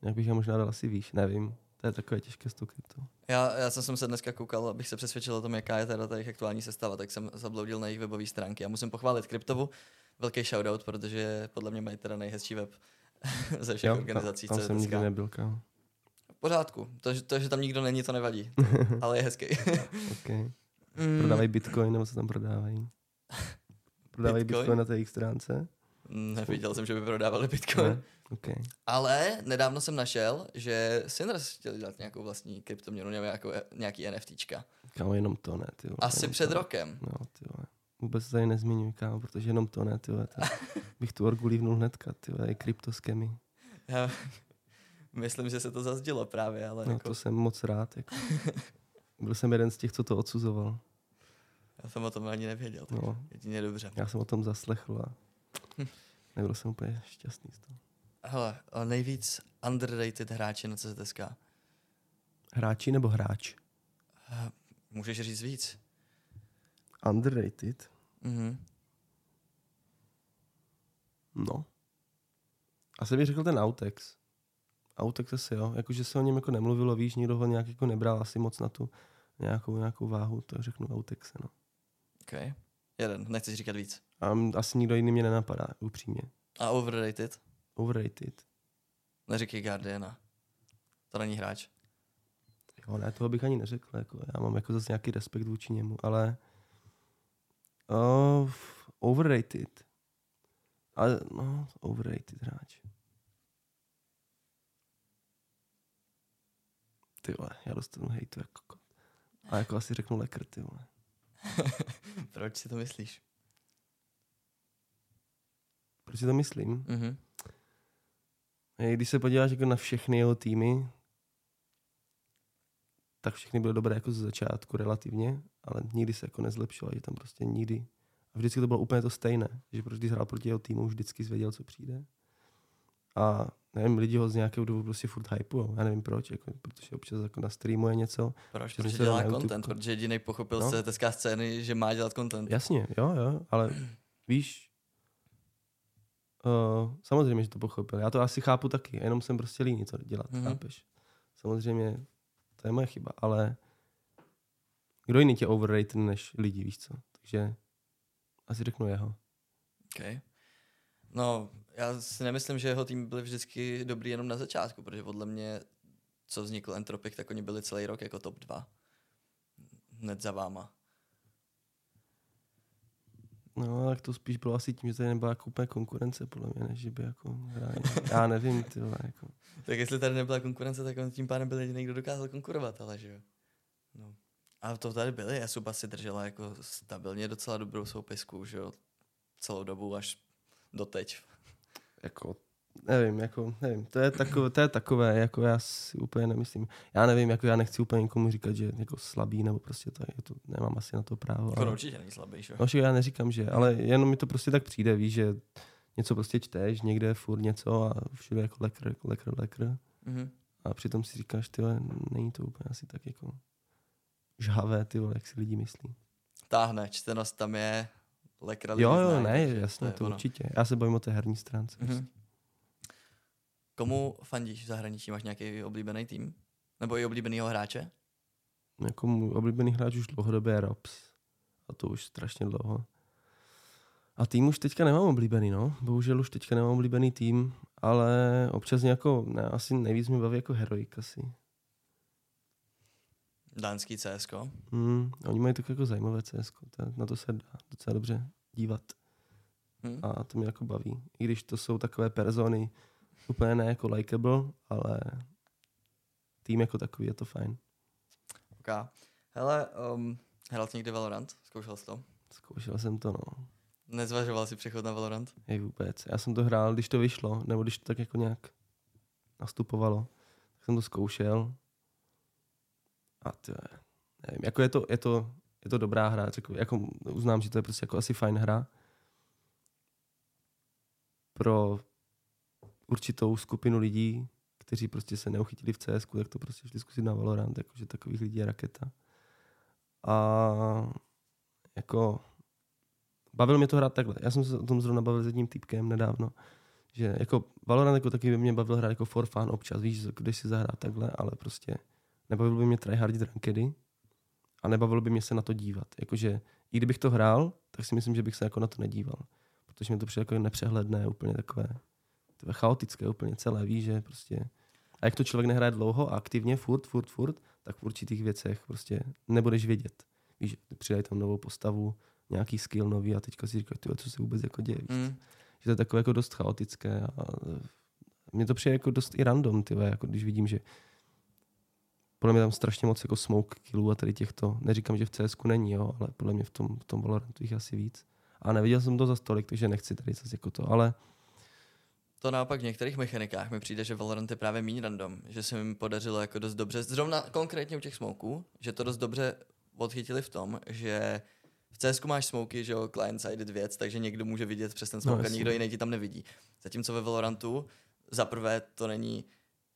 nějak bych je možná dal asi výš, nevím. To je takové těžké s tou kryptou. Já, já jsem se dneska koukal, abych se přesvědčil o tom, jaká je teda ta jejich aktuální sestava, tak jsem zabloudil na jejich webové stránky. A musím pochválit Kryptovu, velký shoutout, protože podle mě mají teda nejhezčí web ze všech organizací. tam, tam co jsem nikdy nebyl, kámo. Pořádku, to, že- to, že tam nikdo není, to nevadí, ale je hezký. Okay. Mm, Prodávají bitcoin, nebo co tam prodávají? Prodávají Bitcoin? bitcoin, na té jejich stránce? Neviděl jsem, že by prodávali Bitcoin. Ne? Okay. Ale nedávno jsem našel, že Sinners chtěli dělat nějakou vlastní kryptoměnu nebo nějakou, nějaký NFTčka. Kámo, jenom to ne, ty Asi před to. rokem. No, ty. Vůbec se tady nezmiňuj, kámo, protože jenom to ne, ty bych tu orgu lívnul hnedka, ty i kryptoskemy. Myslím, že se to zazdělo právě, ale No, jako, to jsem moc rád, jako. Byl jsem jeden z těch, co to odsuzoval. já jsem o tom ani nevěděl. Tak No, jedině dobře. já jsem o tom zaslechl a nebyl jsem úplně šťastný z toho. Hele, nejvíc underrated hráči na CZSK. Hráči nebo hráč? Eh, Můžeš říct víc? Underrated? Mhm. No. Asi bych řekl ten Autex. Autex asi jo, jakože se o něm jako nemluvilo, víš, nikdo ho nějak jako nebral asi moc na tu nějakou, nějakou váhu, to řeknu Autexe, no. OK. Jeden, nechci říkat víc. A m- asi nikdo jiný mě nenapadá, upřímně. A overrated? Overrated. Neříkej Guardiana. To není hráč. Jo, ne, toho bych ani neřekl, jako, já mám jako zase nějaký respekt vůči němu, ale uh, overrated. Ale, no, overrated hráč. Ty vole, já dostanu hejtu jako kot. A jako asi řeknu lekr, ty vole. Proč si to myslíš? Proč si to myslím? Mhm. Hej, Když se podíváš jako na všechny jeho týmy, tak všechny byly dobré jako ze začátku relativně, ale nikdy se jako nezlepšilo, že tam prostě nikdy. A vždycky to bylo úplně to stejné, že proč když hrál proti jeho týmu, už vždycky zvěděl, co přijde. A nevím, lidi ho z nějakého důvodu prostě furt hypujou. Já nevím proč, jako, protože občas jako na streamuje něco. Proč? Protože se dělá content, protože jediný pochopil No. z CTSK scény, že má dělat content. Jasně, jo, jo, ale víš, uh, samozřejmě, že to pochopil. Já to asi chápu taky, jenom jsem prostě líný to dělat, Mhm. mm-hmm. chápeš? Samozřejmě, to je moje chyba, ale kdo jiný tě overrated než lidi, víš co? Takže asi řeknu jeho. Okay. No, já si nemyslím, že jeho tým byl vždycky dobrý jenom na začátku, protože podle mě, co vznikl Entropic, tak oni byli celý rok jako top 2. Hned za váma. No, tak to spíš bylo asi tím, že tady nebyla jako úplně konkurence, podle mě, než by jako hráli. Já nevím, ty vole, jako. Tak jestli tady nebyla konkurence, tak on tím pádem byl jediný, kdo dokázal konkurovat, ale že jo. No. A to tady byly, Jasuba si držela jako stabilně docela dobrou soupisku, že jo, celou dobu až doteď. Jako, nevím, jako, nevím, to je takové, to je takové, jako já si úplně nemyslím. Já nevím, jako já nechci úplně nikomu říkat, že jako slabý, nebo prostě to, je, to nemám asi na to právo. Jako ale, určitě není slabý, že no, že já neříkám, že, ale jenom mi to prostě tak přijde, víš, že něco prostě čteš, někde furt něco a všude jako lekr, lekr, lekr. Mhm. A přitom si říkáš, ty není to úplně asi tak jako žhavé, ty vole, jak si lidi myslí. Táhne, čtenost tam je, lekra Jo, jo, ne, takže jasně, to, ono. určitě. Já se bojím o té herní stránce. Mhm. prostě. Komu fandíš v zahraničí? Máš nějaký oblíbený tým? Nebo i oblíbenýho hráče? Jako můj oblíbený hráč už dlouhodobě je Robs. A to už strašně dlouho. A tým už teďka nemám oblíbený, no. Bohužel už teďka nemám oblíbený tým, ale občas jako, ne, asi nejvíc mě baví jako Heroic asi. Dánský CSK. Hmm, oni mají tak jako zajímavé CS, to, na to se dá docela dobře dívat. Hm? A to mě jako baví. I když to jsou takové persony, úplně ne jako likable, ale tým jako takový je to fajn. Okay. Hele, um, hrál jsi někdy Valorant? Zkoušel jsi to? Zkoušel jsem to, no. Nezvažoval si přechod na Valorant? Hej vůbec. Já jsem to hrál, když to vyšlo, nebo když to tak jako nějak nastupovalo. Tak jsem to zkoušel. A je, nevím, jako je to, je to, je to dobrá hra, řekl, jako uznám, že to je prostě jako asi fajn hra. Pro určitou skupinu lidí, kteří prostě se neuchytili v CS, tak to prostě šli zkusit na Valorant, jakože takových lidí je raketa. A jako bavil mě to hrát takhle. Já jsem se o tom zrovna bavil s jedním týpkem nedávno, že jako Valorant jako taky by mě bavil hrát jako for fun občas, víš, když si zahrát takhle, ale prostě nebavilo by mě tryhardit rankedy a nebavilo by mě se na to dívat. Jakože i kdybych to hrál, tak si myslím, že bych se jako na to nedíval. Protože mi to přijde jako nepřehledné, úplně takové, takové chaotické úplně celé, víš, že prostě a jak to člověk nehraje dlouho a aktivně, furt, furt, furt, tak v určitých věcech prostě nebudeš vědět. Víš, přidají tam novou postavu, nějaký skill nový a teďka si říkáš, co se vůbec jako děje. Mm. že to je takové jako dost chaotické a mně to přijde jako dost i random, tyve, jako když vidím, že podle mě tam strašně moc jako smoke killů a tady těchto, neříkám, že v CS není, jo, ale podle mě v tom, v tom Valorantu jich asi víc. A neviděl jsem to za stolik, takže nechci tady zase jako to, ale To naopak v některých mechanikách mi přijde, že Valorant je právě méně random, že se mi podařilo jako dost dobře, zrovna konkrétně u těch smoků, že to dost dobře odchytili v tom, že v CS máš smoky, že jo, client-sided věc, takže někdo může vidět přes ten smoke No, a nikdo jiný ti tam nevidí. Zatímco ve Valorantu za prvé to není,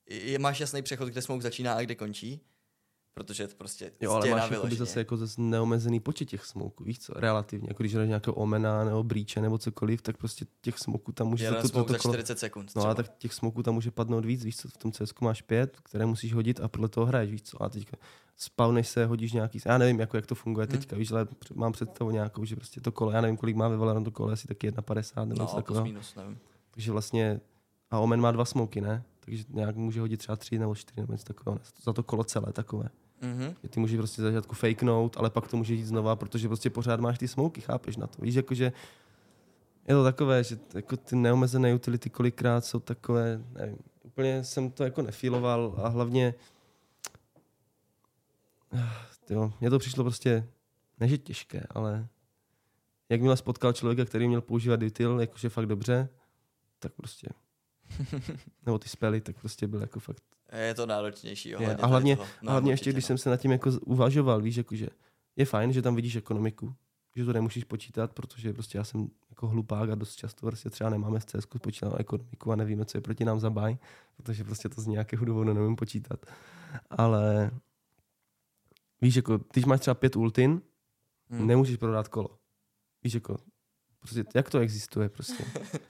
je, máš jasný přechod, kde smoke začíná a kde končí, protože to prostě Jo, ale máš jakoby vyloženě. zase jako zase neomezený počet těch smoků, víš co, relativně. Jako když jdeš nějakého omena nebo brýče nebo cokoliv, tak prostě těch smoků tam může Jeden to, smoke za kolo- 40 sekund. No ale třeba. tak těch smoků tam může padnout víc, víš co, v tom CS máš pět, které musíš hodit a podle toho hraješ, víš co. A teďka spawneš se, hodíš nějaký, já nevím, jako, jak to funguje Hmm. teďka, víš, ale před- mám představu nějakou, že prostě to kolo, já nevím, kolik má ve Valorantu kolo, asi taky 1,50 nebo no, něco plus takového. minus, nevím. Takže vlastně, a Omen má dva smoky, ne? Takže nějak může hodit třeba tři nebo čtyři nebo něco takového, za to kolo celé takové. Mhm. Že ty můžeš prostě začátku fakenout, ale pak to můžeš jít znova, protože prostě pořád máš ty smoky, chápeš na to. Víš, jakože je to takové, že jako ty neomezené utility kolikrát jsou takové, nevím, úplně jsem to jako nefiloval a hlavně jo, mně to přišlo prostě, ne že těžké, ale jakmile spotkal člověka, který měl používat util, jakože fakt dobře, tak prostě, nebo ty spely, tak prostě byl jako fakt Je to náročnější. je. A hlavně, toho. a hlavně ještě, když no. jsem se nad tím jako uvažoval, víš, jakože je fajn, že tam vidíš ekonomiku, že to nemusíš počítat, protože prostě já jsem jako hlupák a dost často prostě třeba nemáme z CS spočítat ekonomiku a nevíme, co je proti nám za baj, protože prostě to z nějakého důvodu nevím počítat. Ale víš, jako, když máš třeba pět ultin, Hmm. nemůžeš prodat kolo. Víš, jako, prostě, jak to existuje prostě.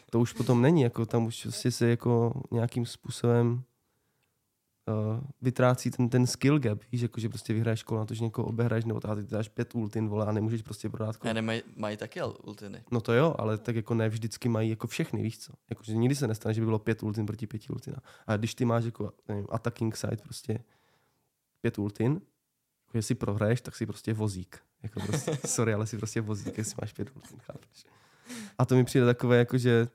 To už potom není, jako tam už prostě se jako nějakým způsobem uh, vytrácí ten, ten skill gap, víš, jako, že prostě vyhraješ kolo na to, že někoho obehraješ, nebo ty dáš pět ultin, vole, a nemůžeš prostě prodat kolo. Ne, nemají, mají taky ultiny. No to jo, ale tak jako ne vždycky mají jako všechny, víš co. Jako, že nikdy se nestane, že by bylo pět ultin proti pěti ultina. A když ty máš jako nevím, attacking side prostě pět ultin, jestli prohraješ, tak si prostě vozík. Jako prostě, sorry, ale si prostě vozík, jestli máš pět ultin, chápeš? A to mi přijde takové, jako že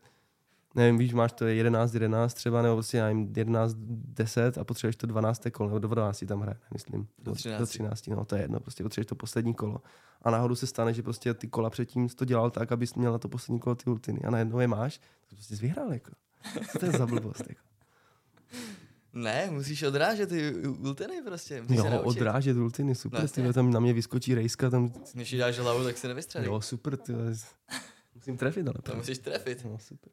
nevím, víš, máš to 11, 11 třeba, nebo prostě já jim 11, 10 a potřebuješ to 12. kolo, nebo do 12 tam hraje, myslím. Do 13. Do 13, no to je jedno, prostě potřebuješ to poslední kolo. A náhodou se stane, že prostě ty kola předtím jsi to dělal tak, abys měl na to poslední kolo ty ultiny a najednou je máš, tak prostě jsi vyhrál, jako. Co to je za blbost, jako. Ne, musíš odrážet ty ultiny prostě. Musíš Jo, odrážet ultiny, super, No, ty tam na mě vyskočí rejska, tam, Když jí dáš hlavu, tak se nevystřelí. jo, super, ty. Musím trefit, ale To musíš trefit. No, super.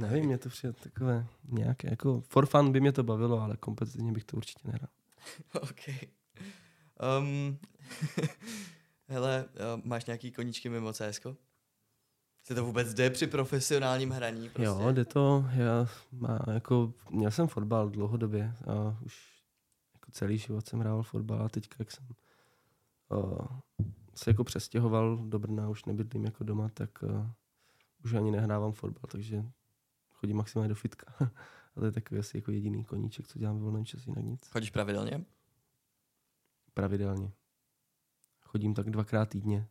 Nevím, mě to přijde takové nějaké, jako for fun by mě to bavilo, ale kompetitivně bych to určitě nehrál. OK. Um, hele, uh, máš nějaký koníčky mimo CSK? Se to vůbec jde při profesionálním hraní? Prostě? Jo, jde to, já má, jako, měl jsem fotbal dlouhodobě a už jako celý život jsem hrál fotbal a teďka, jak jsem uh, se jako přestěhoval do Brna, už nebydlím jako doma, tak uh, už ani nehrávám fotbal, takže chodím maximálně do fitka. a to je takový asi jako jediný koníček, co dělám ve volném čase, jinak nic. Chodíš pravidelně? pravidelně. Chodím tak dvakrát týdně.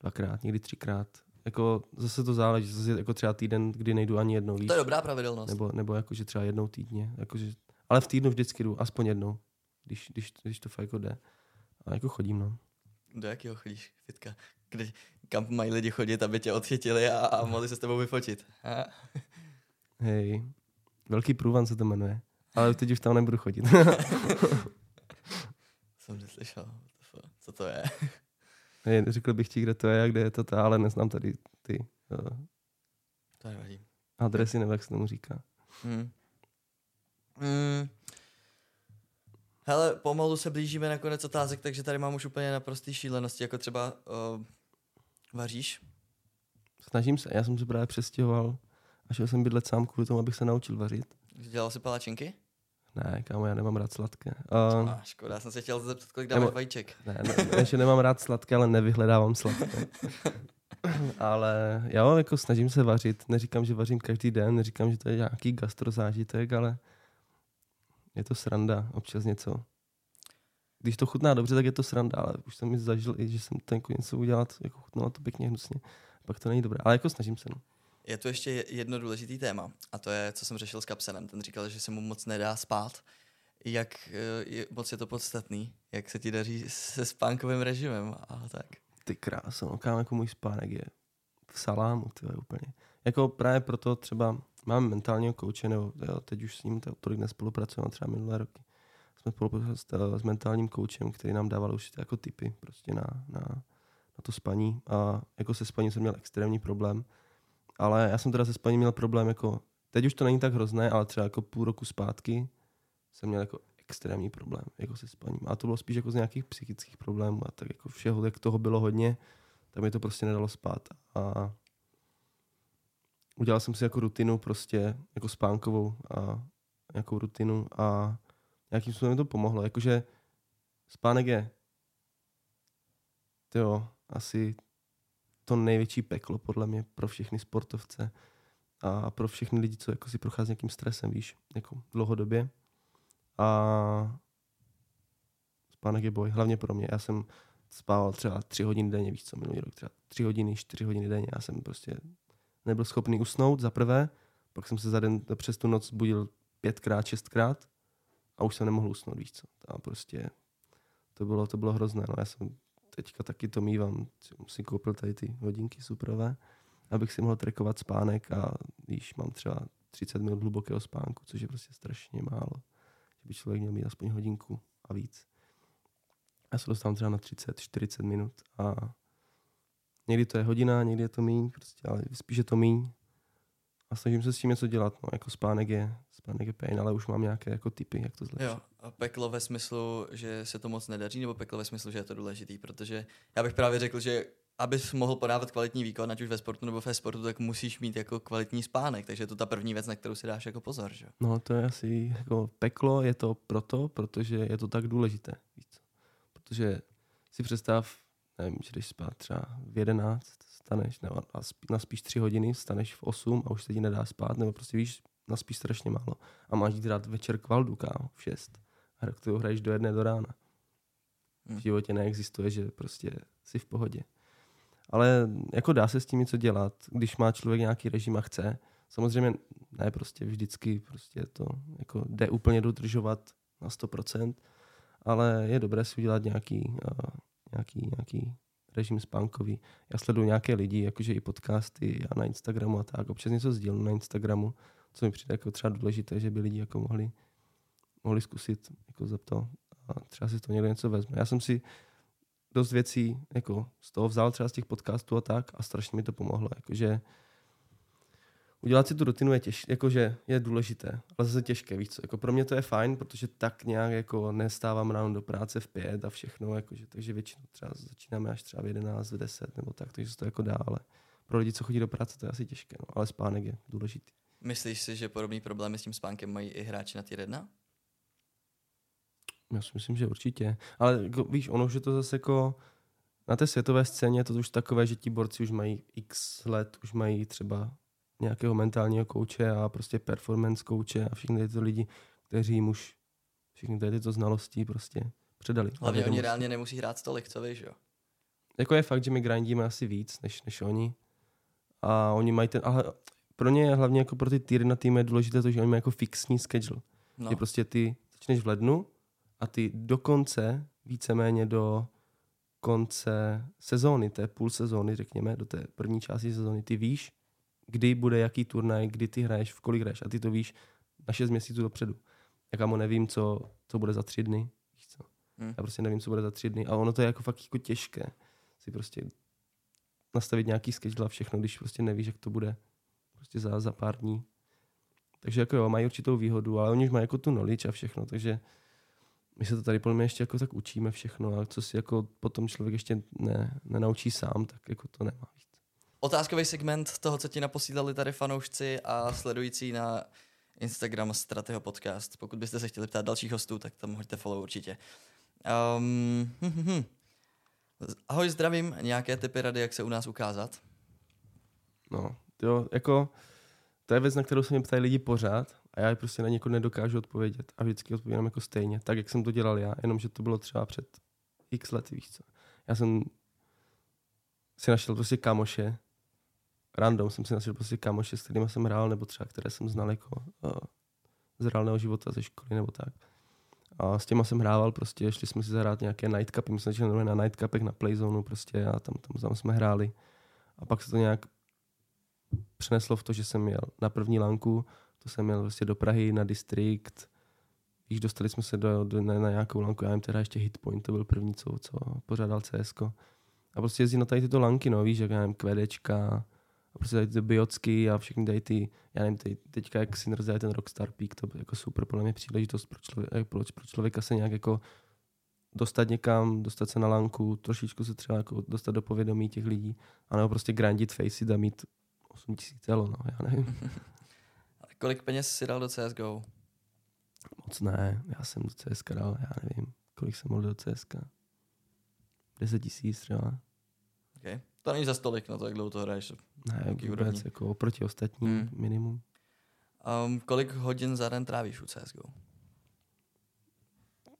Dvakrát, někdy třikrát. Jako zase to záleží, zase jako třeba týden, kdy nejdu ani jednou, víš? To je dobrá pravidelnost. Nebo, nebo jakože třeba jednou týdně. Jakože, ale v týdnu vždycky jdu, aspoň jednou, když, když, když to fakt jako jde. A jako chodím, no. Do jakého chodíš, fitka? Kde, kam mají lidi chodit, aby tě odchytili a, a mohli se s tebou vyfotit? A? Hej, Velký průvan se to jmenuje. Ale teď už tam nebudu chodit. Jsem neslyšel. Co to je? Hej, řekl bych ti, kde to je a kde je to, ta, ale neznám tady ty uh, To nevadí. adresy, nebo jak se tomu říká. Hmm. Hmm. Hele, pomalu se blížíme na konec otázek, takže tady mám už úplně naprostý šílenosti, jako třeba uh, vaříš? Snažím se, já jsem se právě přestěhoval a šel jsem bydlet sám kvůli tomu, abych se naučil vařit. Dělal jsi palačinky? Ne, kámo, já nemám rád sladké. Uh, A škoda, já jsem se chtěl zeptat, kolik dáváš vajíček. ne, ne, ne, že nemám rád sladké, ale nevyhledávám sladké. ale jo, jako snažím se vařit. Neříkám, že vařím každý den, neříkám, že to je nějaký gastrozážitek, ale je to sranda, občas něco. Když to chutná dobře, tak je to sranda, ale už jsem mi zažil i, že jsem to jako něco udělat, jako chutnalo to pěkně hnusně. Pak to není dobré, ale jako snažím se. No. Je tu ještě je- jedno důležitý téma a to je, co jsem řešil s Kapsenem. Ten říkal, že se mu moc nedá spát. Jak eh, je, moc je to podstatný? Jak se ti daří se spánkovým režimem a tak? Ty kráso, no kámo, jako můj spánek je v salámu, ty vole, úplně. Jako právě proto třeba mám mentálního kouče, nebo jo, teď už s ním to- tolik nespolupracujeme, třeba minulé roky. Jsme spolupracovali s, eh, s mentálním koučem, který nám dával určitě jako typy prostě na, na, na to spaní. A jako se spaním jsem měl extrémní problém. Ale já jsem teda se spaním měl problém jako, teď už to není tak hrozné, ale třeba jako půl roku zpátky jsem měl jako extrémní problém jako se spaním. A to bylo spíš jako z nějakých psychických problémů a tak jako všeho, jak toho bylo hodně, tak mi to prostě nedalo spát. A udělal jsem si jako rutinu prostě, jako spánkovou a nějakou rutinu a nějakým způsobem to pomohlo. Jakože spánek je jo, asi to největší peklo podle mě pro všechny sportovce a pro všechny lidi, co jako si prochází nějakým stresem, víš, jako dlouhodobě. A spánek je boj, hlavně pro mě. Já jsem spával třeba tři hodiny denně, víš co, minulý rok třeba tři hodiny, čtyři hodiny denně. Já jsem prostě nebyl schopný usnout za prvé, pak jsem se za den přes tu noc budil pětkrát, šestkrát a už jsem nemohl usnout, víš co. A prostě to bylo, to bylo hrozné. No, já jsem teďka taky to mývám, jsem si koupil tady ty hodinky superové, abych si mohl trekovat spánek a když mám třeba 30 minut hlubokého spánku, což je prostě strašně málo, že by člověk měl mít aspoň hodinku a víc. Já se dostávám třeba na 30, 40 minut a někdy to je hodina, někdy je to míň, prostě, ale spíš je to míň. A snažím se s tím něco dělat, no, jako spánek je, spánek je pain, ale už mám nějaké jako typy, jak to zlepšit. Jo, a peklo ve smyslu, že se to moc nedaří, nebo peklo ve smyslu, že je to důležitý, protože já bych právě řekl, že abys mohl podávat kvalitní výkon, ať už ve sportu nebo ve sportu, tak musíš mít jako kvalitní spánek, takže je to ta první věc, na kterou si dáš jako pozor, že? No to je asi jako peklo, je to proto, protože je to tak důležité. Víš co? Protože si představ, nevím, že když spát třeba v 11, staneš, nebo a spí, naspíš 3 hodiny, staneš v 8 a už se ti nedá spát, nebo prostě víš, naspíš strašně málo. A máš jít rád večer k valdu, kámo, v 6. A rok to hraješ do jedné do rána. v životě neexistuje, že prostě jsi v pohodě. Ale jako dá se s tím něco dělat, když má člověk nějaký režim a chce. Samozřejmě ne prostě vždycky prostě to jako jde úplně dodržovat na 100%, ale je dobré si udělat nějaký, uh, nějaký, nějaký režim spánkový. Já sleduju nějaké lidi, jakože i podcasty a na Instagramu a tak. Občas něco sdílím na Instagramu, co mi přijde jako třeba důležité, že by lidi jako mohli, mohli zkusit jako za to a třeba si to někdo něco vezme. Já jsem si dost věcí jako z toho vzal třeba z těch podcastů a tak a strašně mi to pomohlo. Jakože udělat si tu rutinu je těž, jakože je důležité, ale zase těžké, víš co, jako pro mě to je fajn, protože tak nějak jako nestávám ráno do práce v pět a všechno, jakože, takže většinou třeba začínáme až třeba v 11, v 10 nebo tak, takže se to jako dá, ale pro lidi, co chodí do práce, to je asi těžké, no, ale spánek je důležitý. Myslíš si, že podobný problémy s tím spánkem mají i hráči na 1? Já si myslím, že určitě. Ale jako, víš, ono už je to zase jako na té světové scéně je to už takové, že ti borci už mají x let, už mají třeba nějakého mentálního kouče a prostě performance kouče a všechny tyto lidi, kteří jim už všechny tyto znalosti prostě předali. Hlavně oni reálně nemusí hrát stolik, co víš, jo? Jako je fakt, že my grindíme asi víc než, než oni. A oni mají ten, ale pro ně je hlavně jako pro ty týry na tým je důležité to, že oni mají jako fixní schedule. No. Že prostě ty začneš v lednu a ty do konce, víceméně do konce sezóny, té půl sezóny, řekněme, do té první části sezóny, ty víš, kdy bude jaký turnaj, kdy ty hraješ, v kolik hraješ a ty to víš na 6 měsíců dopředu. Já kamo nevím, co, co bude za tři dny. Víš co? Hmm. Já prostě nevím, co bude za tři dny. A ono to je jako fakt jako těžké si prostě nastavit nějaký schedule a všechno, když prostě nevíš, jak to bude prostě za, za pár dní. Takže jako jo, mají určitou výhodu, ale oni už mají jako tu knowledge a všechno, takže my se to tady podle mě ještě jako tak učíme všechno a co si jako potom člověk ještě ne, nenaučí sám, tak jako to nemá. Víc. Otázkový segment toho, co ti naposílali tady fanoušci a sledující na Instagram Strateho podcast. Pokud byste se chtěli ptát dalších hostů, tak tam hoďte follow určitě. Um, hm, hm, hm. Ahoj, zdravím. Nějaké typy rady, jak se u nás ukázat? No, jo, jako to je věc, na kterou se mě ptají lidi pořád a já prostě na někoho nedokážu odpovědět a vždycky odpovídám jako stejně, tak jak jsem to dělal já, jenomže to bylo třeba před x lety, víš co. Já jsem si našel prostě kamoše, random jsem si našel prostě kamoše, s kterými jsem hrál, nebo třeba které jsem znal jako uh, z reálného života, ze školy nebo tak. A s těma jsem hrával prostě, šli jsme si zahrát nějaké nightcupy, my jsme začali na nightcupech na Playzone prostě a tam, tam, tam jsme hráli. A pak se to nějak přeneslo v to, že jsem měl na první lanku, to jsem měl prostě do Prahy na distrikt, Víš, dostali jsme se do, do, na, na nějakou lanku, já jim teda ještě Hitpoint, to byl první, co, co pořádal CSK. A prostě jezdí na tady tyto lanky, no, víš, jak já nevím, kvedečka, prostě tady ty biocky a všechny tady ty, já nevím, tady, teďka jak si nerozdají ten Rockstar Peak, to byl jako super, podle mě příležitost pro, člověka, pro, pro člověka se nějak jako dostat někam, dostat se na lanku, trošičku se třeba jako dostat do povědomí těch lidí, anebo prostě grindit faceit a mít 8 tisíc elo, no, já nevím. Kolik peněz si dal do CSGO? Moc ne, já jsem do CSK dal, já nevím, kolik jsem mohl do CSK. 10 tisíc třeba. Okay. To není za stolik, no to jak dlouho to hraješ. Ne, vůbec, úrovni. jako oproti ostatním hmm. minimum. Um, kolik hodin za den trávíš u CSGO?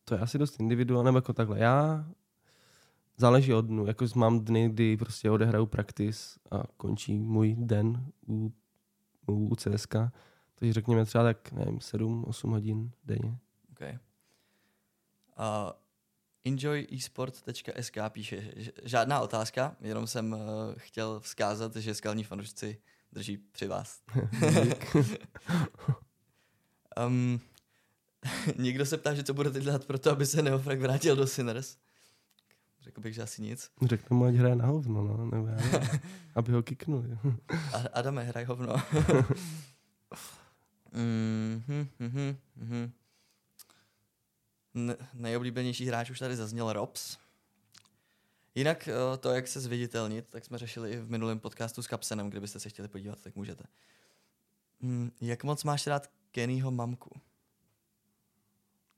To je asi dost individuálně, nebo jako takhle. Já záleží od dnu. Jako mám dny, kdy prostě odehraju praktis a končí můj den u, u, u CSK. Takže řekněme třeba tak, nevím, 7-8 hodin denně. Okay. Uh, enjoyesport.sk píše, žádná otázka, jenom jsem uh, chtěl vzkázat, že skalní fanoušci drží při vás. um, někdo se ptá, že co budete dělat pro to, aby se Neofrak vrátil do Sinners. Řekl bych, že asi nic. Řeknu mu, ať hraje na hovno, no, nebo já, aby ho kiknuli. Adame, hraj hovno. mm-hmm, mm-hmm, mm-hmm. Ne- nejoblíbenější hráč už tady zazněl Robs. Jinak eh, to, jak se zviditelnit, tak jsme řešili i v minulém podcastu s Kapsenem, kdybyste se chtěli podívat, tak můžete. Hmm, jak moc máš rád Kennyho mamku?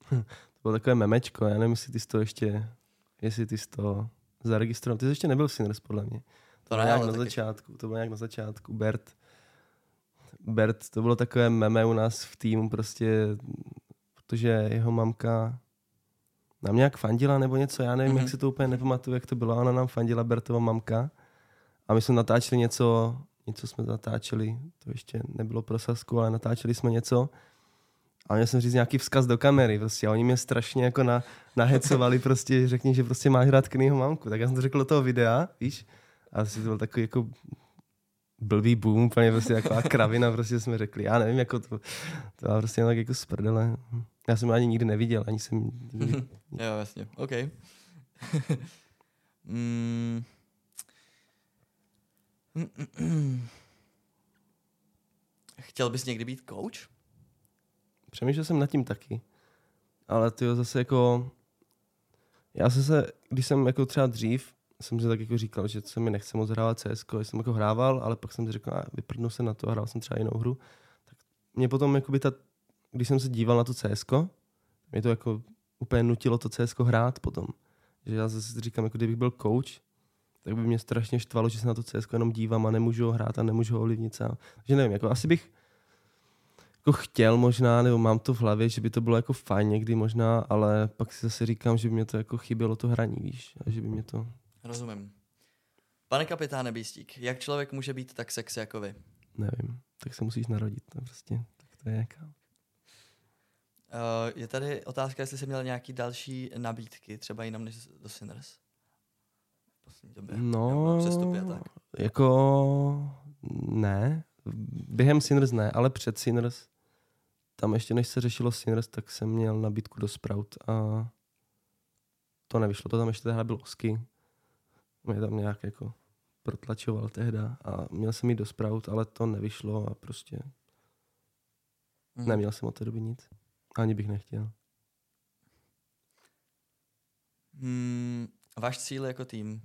to bylo takové memečko, já nevím, jestli ty jsi to ještě, jestli ty jsi to zaregistroval. Ty jsi ještě nebyl v Sinners, podle mě. To, to bylo nějak na taky. začátku, to bylo nějak na začátku. Bert, Bert, to bylo takové meme u nás v týmu prostě, protože jeho mamka nám nějak fandila nebo něco, já nevím, mm-hmm. jak si to úplně nepamatuju, jak to bylo, ona nám fandila Bertova mamka a my jsme natáčeli něco, něco jsme natáčeli, to ještě nebylo pro Sasku, ale natáčeli jsme něco a měl jsem říct nějaký vzkaz do kamery prostě a oni mě strašně jako na, nahecovali prostě, řekni, že prostě máš hrát Kennyho mamku, tak já jsem to řekl do toho videa, víš, a asi to byl takový jako blbý boom, úplně prostě taková kravina, prostě jsme řekli, já nevím, jako to, to byla prostě tak jako sprdele. Já jsem ani nikdy neviděl, ani jsem... Nikdy... jo, jasně, OK. mm. Chtěl bys někdy být coach? Přemýšlel jsem nad tím taky. Ale ty zase jako... Já jsem se, když jsem jako třeba dřív, jsem si tak jako říkal, že se mi nechce moc hrávat CS, jsem jako hrával, ale pak jsem si řekl, vyprdnu se na to, hrál jsem třeba jinou hru. Tak mě potom, jakoby ta, když jsem se díval na to CS, mě to jako úplně nutilo to CS hrát potom. Že já zase říkám, jako kdybych byl coach, tak by mě strašně štvalo, že se na to CS jenom dívám a nemůžu ho hrát a nemůžu ho ovlivnit sám. Takže nevím, jako asi bych jako chtěl možná, nebo mám to v hlavě, že by to bylo jako fajn někdy možná, ale pak si zase říkám, že by mě to jako chybělo to hraní, víš, a že by mě to... Rozumím. Pane kapitáne Bístík, jak člověk může být tak sexy jako vy? Nevím, tak se musíš narodit, to prostě, tak to je jaká. Uh, je tady otázka, jestli jsi měl nějaký další nabídky, třeba jinam než do Sinners? době. No, přestupě, tak. jako ne. Během Sinners ne, ale před Sinners, tam ještě než se řešilo Sinners, tak jsem měl nabídku do Sprout a to nevyšlo. To tam ještě tehdy byl Osky. Mě tam nějak jako protlačoval tehda a měl jsem jít do Sprout, ale to nevyšlo a prostě mm. neměl jsem od té doby nic. Ani bych nechtěl. Hmm, váš cíl jako tým?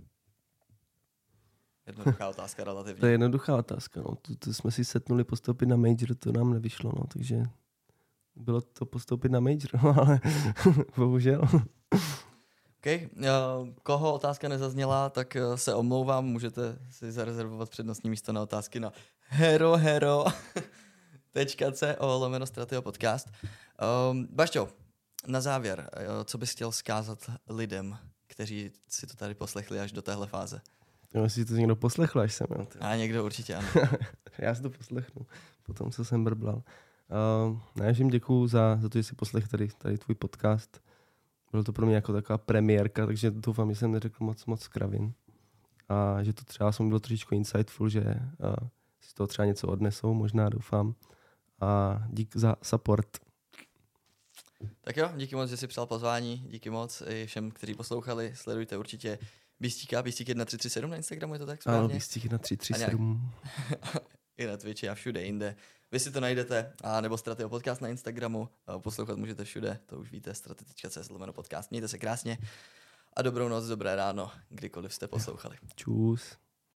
Jednoduchá otázka relativně. To je jednoduchá otázka. No. Tu, tu jsme si setnuli postoupit na major, to nám nevyšlo, no, takže bylo to postoupit na major, no, ale bohužel. OK. Koho otázka nezazněla, tak eh, se omlouvám, můžete si zarezervovat přednostní místo na otázky na hero hero. .co lomeno Stratio podcast. Um, Bašťo, na závěr, eh, co bys chtěl zkázat lidem, kteří si to tady poslechli až do téhle fáze? Jo, jestli to někdo poslechl, až jsem. Jo, A někdo určitě ano. Já si to poslechnu, potom co jsem brblal. Uh, ne, že jim děkuju za, za to, že jsi poslech tady, tady tvůj podcast. Bylo to pro mě jako taková premiérka, takže doufám, že jsem neřekl moc, moc kravin. A že to třeba jsem byl trošičku insightful, že uh, si to třeba něco odnesou, možná doufám a dík za support. Tak jo, díky moc, že jsi přál pozvání, díky moc i všem, kteří poslouchali, sledujte určitě Bístíka, Bístík 1337 na Instagramu, je to tak správně? Ano, Bístík 1337. I na Twitchi a všude jinde. Vy si to najdete, a nebo Stratio podcast na Instagramu, poslouchat můžete všude, to už víte, straty.cz podcast. Mějte se krásně a dobrou noc, dobré ráno, kdykoliv jste poslouchali. Čus.